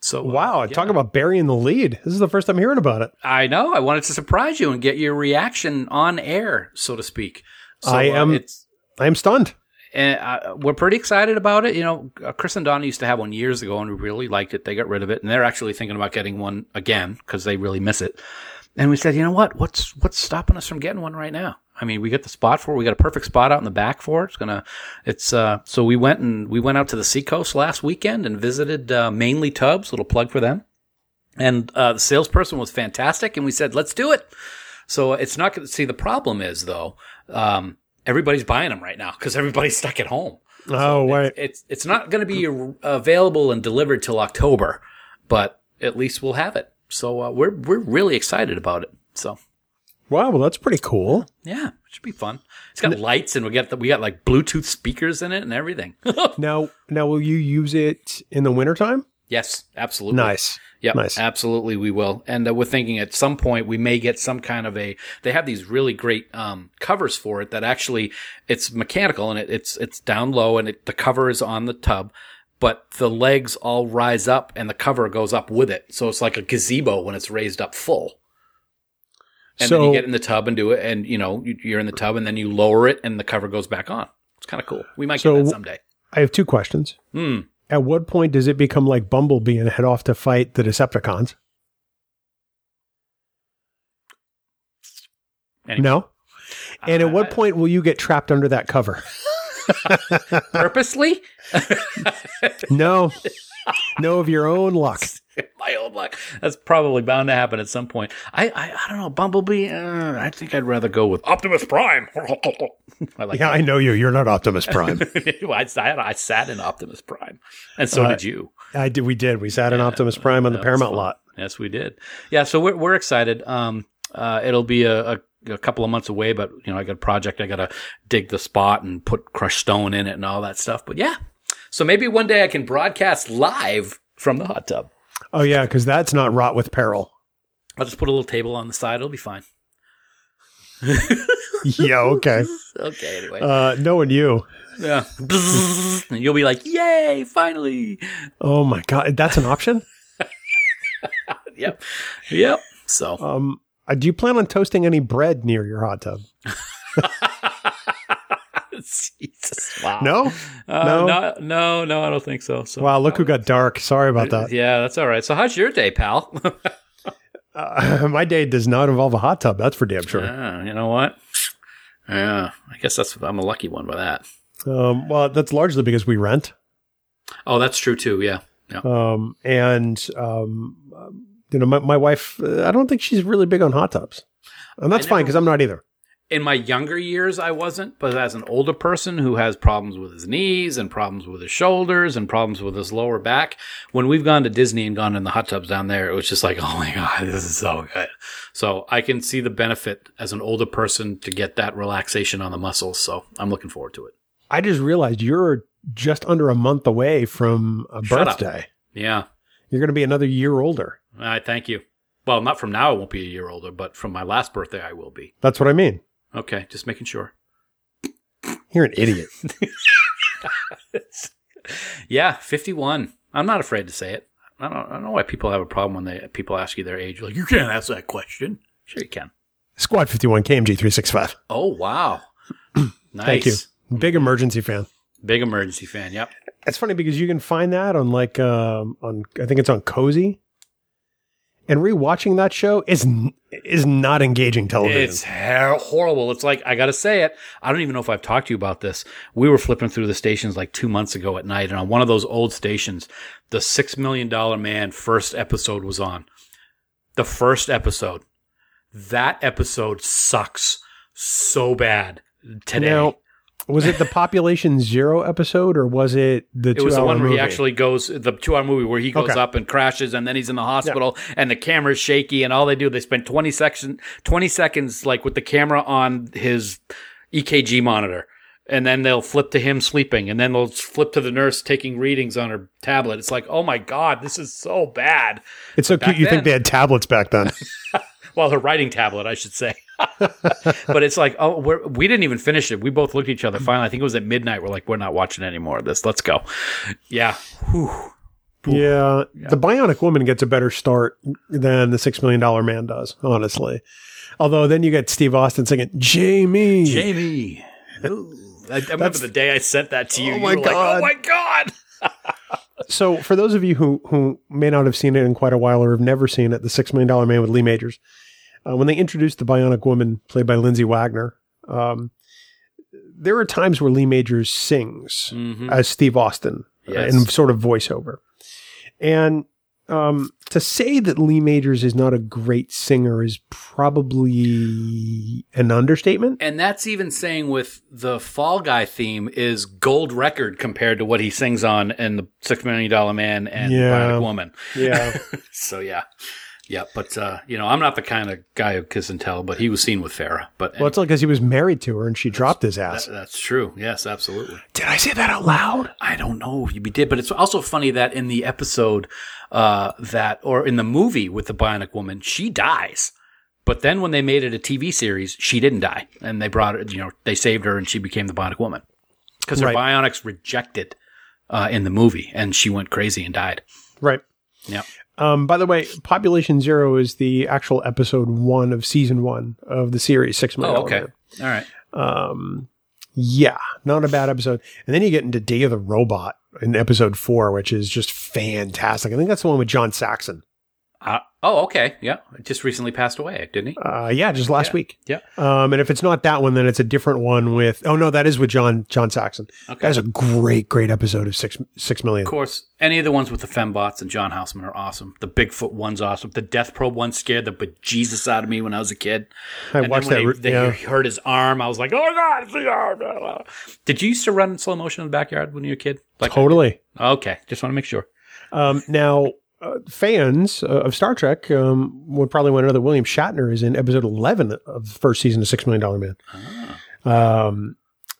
So uh, Wow, yeah. talk about burying the lead. This is the first I'm hearing about it. I know. I wanted to surprise you and get your reaction on air, so to speak. So, I uh, am- it's, I am stunned. And uh, we're pretty excited about it. You know, uh, Chris and Donna used to have one years ago, and we really liked it. They got rid of it, and they're actually thinking about getting one again because they really miss it. and we said, you know what? What's what's stopping us from getting one right now? I mean, we got the spot for it. We got a perfect spot out in the back for it. It's gonna. It's uh. So we went and we went out to the seacoast last weekend and visited uh, Mainely Tubs. Little plug for them. And uh, the salesperson was fantastic, and we said, let's do it. So it's not going to see. The problem is though, um, everybody's buying them right now because everybody's stuck at home. Oh, wait. It's it's not going to be available and delivered till October, but at least we'll have it. So uh, we're we're really excited about it. So Wow, well, that's pretty cool. yeah, it should be fun. It's got lights and we got the, we got like Bluetooth speakers in it and everything. Now, now, will you use it in the wintertime? yes, absolutely. Nice. Yep, Nice. absolutely, we will. And uh, we're thinking at some point we may get some kind of a. They have these really great um, covers for it that actually it's mechanical and it, it's it's down low and it, the cover is on the tub, but the legs all rise up and the cover goes up with it. So it's like a gazebo when it's raised up full. And then So- you get in the tub and do it, and you know you- you're in the tub, and then you lower it, and the cover goes back on. It's kind of cool. We might So- get that someday. I have two questions. Hmm. At what point does it become like Bumblebee and head off to fight the Decepticons? Anyway, No. And at what Uh, point will you get trapped under that cover? purposely? No. no of your own luck. my old luck. That's probably bound to happen at some point. I I, I don't know. Bumblebee. Uh, I think I'd rather go with Optimus Prime. I like. Yeah, I know you. You're not Optimus Prime. that. I, sat, I sat in Optimus Prime, and so Uh, did you. I did. We did. We sat in Optimus Prime on the Paramount lot. Yes, we did. Yeah, so we're we're excited. Um, uh, it'll be a, a, a couple of months away, but you know, I got a project. I got to dig the spot and put crushed stone in it and all that stuff. But yeah, so maybe one day I can broadcast live from the hot tub. Oh yeah, because that's not rot with peril. I'll just put a little table on the side. It'll be fine. yeah. Okay. Okay. Anyway. Uh, knowing you. Yeah. and you'll be like, yay, finally. Oh my god, that's an option. Yep. Yep. So, Um, uh, do you plan on toasting any bread near your hot tub? Jesus. Wow. No. Uh, No? no. No, no, I don't think so. So, Wow, look who got dark. Sorry about that. yeah, that's all right. So, how's your day, pal? Uh, my day does not involve a hot tub. That's for damn sure. Yeah, you know what? Yeah, I guess that's I'm a lucky one by that. Um, well, that's largely because we rent. Oh, that's true too. Yeah. Yeah. Um, and um, you know, my, my wife, I don't think she's really big on hot tubs, and that's fine because I'm not either. In my younger years, I wasn't, but as an older person who has problems with his knees and problems with his shoulders and problems with his lower back, when we've gone to Disney and gone in the hot tubs down there, it was just like, oh my God, this is so good. So I can see the benefit as an older person to get that relaxation on the muscles. So I'm looking forward to it. I just realized you're just under a month away from a Shut up. birthday. Yeah. You're going to be another year older. I thank you. Well, not from now, I won't be a year older, but from my last birthday, I will be. That's what I mean. Okay. Just making sure. You're an idiot. Yeah, 51. I'm not afraid to say it. I don't, I don't know why people have a problem when they people ask you their age. Like, you can't ask that question. Sure, you can. Squad 51 KMG 365. Oh, wow. nice. Thank you. Big emergency fan. Big emergency fan. Yep. It's funny because you can find that on like um on I think it's on Cozi. And rewatching that show is is not engaging television. It's her- horrible. It's like, I got to say it. I don't even know if I've talked to you about this. We were flipping through the stations like two months ago at night, and on one of those old stations, the Six Million Dollar Man first episode was on. The first episode. That episode sucks so bad today. Now, was it the Population Zero episode or was it the It was the two-hour one where movie? he actually goes the two hour movie where he goes Okay. up and crashes and then he's in the hospital and the camera's shaky and all they do they spend 20 seconds 20 seconds like with the camera on his EKG monitor and then they'll flip to him sleeping and then they'll flip to the nurse taking readings on her tablet it's like oh my god this is so bad It's so cute. You think they had tablets back then? well her writing tablet I should say but it's like oh we're, we didn't even finish it we both looked at each other finally I think it was at midnight we're like we're not watching any more of this let's go yeah Whew. yeah, the Bionic Woman gets a better start than the Six Million Dollar Man does, honestly. Although then you get Steve Austin singing Jaime. Jaime. Ooh. I, I remember the day I sent that to you. Oh you my were like, oh God. oh my god! So for those of you who who may not have seen it in quite a while or have never seen it, the Six Million Dollar Man with Lee Majors. Uh, when they introduced the Bionic Woman, played by Lindsay Wagner, um, there are times where Lee Majors sings Mhm. as Steve Austin uh, in sort of voiceover. And um, to say that Lee Majors is not a great singer is probably an understatement. And that's even saying with the Fall Guy theme is gold record compared to what he sings on in the Six Million Dollar Man and Yeah. Bionic Woman. Yeah. So yeah, yeah. But uh, you know, I'm not the kind of guy who kiss and tell, but he was seen with Farrah. But well, it's like because he was married to her and she dropped his that, ass. that's true. Yes, absolutely. Did I say that out loud? I don't know if you did, but it's also funny that in the episode uh, that, or in the movie with the Bionic Woman, she dies. But then when they made it a TV series, she didn't die, and they brought her. You know, they saved her, and she became the Bionic Woman because her Right. bionics rejected uh, in the movie, and she went crazy and died. Right. Yeah. Um, by the way, Population Zero is the actual episode one of season one of the series, Six Million. Oh, okay. All right. Um, yeah, not a bad episode. And then you get into Day of the Robot in episode four, which is just fantastic. I think that's the one with John Saxon. Uh, oh, okay. Yeah. Just recently passed away, didn't he? Uh, yeah, just last Yeah. week. Yeah. Um, and if it's not that one, then it's a different one with. Oh no, that is with John John Saxon. Okay. That's a great, great episode of Six Six Million. Of course, any of the ones with the fembots and John Houseman are awesome. The Bigfoot one's awesome. The Death Probe one scared the bejesus out of me when I was a kid. I And watched that. They, re- they yeah. hurt his arm. I was like, "Oh god, it's the arm!" Did you used to run in slow motion in the backyard when you were a kid? Like, Totally. Okay, just want to make sure. Um, now, uh, fans uh, of Star Trek um, would probably want to know that William Shatner is in episode 11 of the first season of Six Million Dollar Man, um,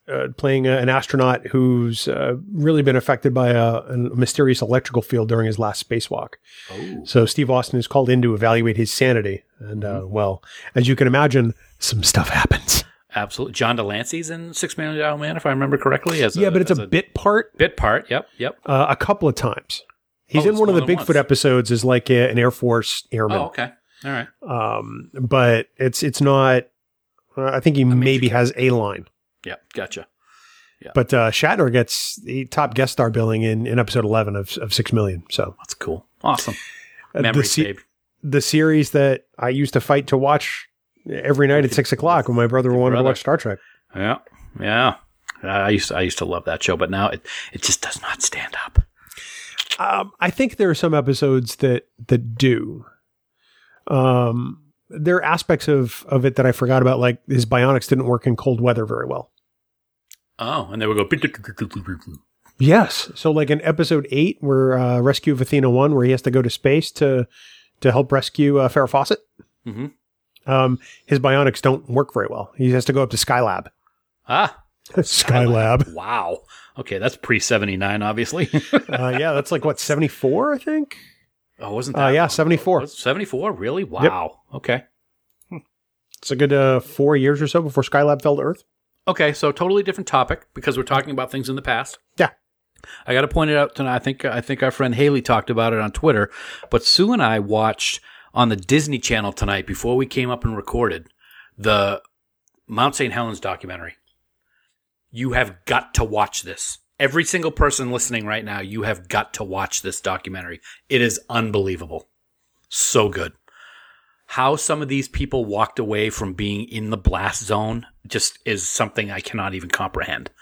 uh, playing a, an astronaut who's uh, really been affected by a, a mysterious electrical field during his last spacewalk. Oh, So Steve Austin is called in to evaluate his sanity. And, uh, well, as you can imagine, some stuff happens. absolutely. John de Lancie's in Six Million Dollar Man, if I remember correctly. As yeah, but it's a, bit part bit part. Yep, yep. uh, a couple of times. He's Oh, in one of the Bigfoot once. episodes as like a, an Air Force airman. Oh, okay. All right. um, but it's it's not. Uh, I think he maybe has a line, Yeah, gotcha. Yeah. But uh, Shatner gets the top guest star billing in, in episode eleven of of Six Million. So That's cool. Awesome. uh, the se- the series that I used to fight to watch every night at six o'clock when my brother wanted to watch Star Trek. Yeah, yeah. I used to, I used to love that show, but now it it just does not stand up. Um, I think there are some episodes that that do. Um, there are aspects of of it that I forgot about, like his bionics didn't work in cold weather very well. Oh, and they would go. Yes. So like in episode eight, where uh, Rescue of Athena one, where he has to go to space to to help rescue uh, Farrah Fawcett. Mhm. Um, his bionics don't work very well. He has to go up to Skylab. Ah, Skylab. wow. Okay, that's pre seventy nine, obviously. uh, yeah, that's like what seventy four, I think. oh, wasn't Uh, that? yeah, 74. Seventy four, really? Wow. Okay. It's a good uh, four years or so before Skylab fell to Earth. Okay, so totally different topic because we're talking about things in the past. Yeah. I got to point it out tonight. I think I think our friend Haley talked about it on Twitter, but Sue and I watched on the Disney Channel tonight before we came up and recorded the Mount St. Helens documentary. You have got to watch this. Every single person listening right now, you have got to watch this documentary. It is unbelievable. So good. How some of these people walked away from being in the blast zone just is something I cannot even comprehend.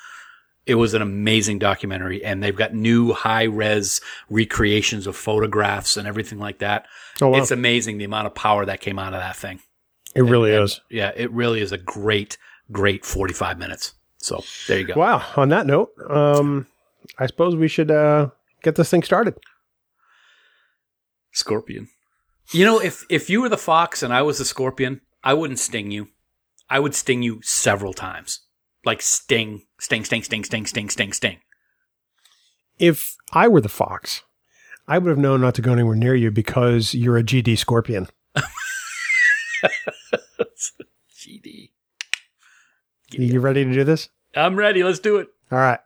It was an amazing documentary, and they've got new high res recreations of photographs and everything like that. Oh, wow. It's amazing the amount of power that came out of that thing. it really is. Yeah, it really is a great, great 45 minutes. So there you go. Wow. On that note, um, I suppose we should uh, get this thing started. Scorpion. You know, if if you were the fox and I was the scorpion, I wouldn't sting you. I would sting you several times. Like sting, sting, sting, sting, sting, sting, sting, sting. If I were the fox, I would have known not to go anywhere near you because you're a GD scorpion. GD. You ready to do this? I'm ready. Let's do it. All right.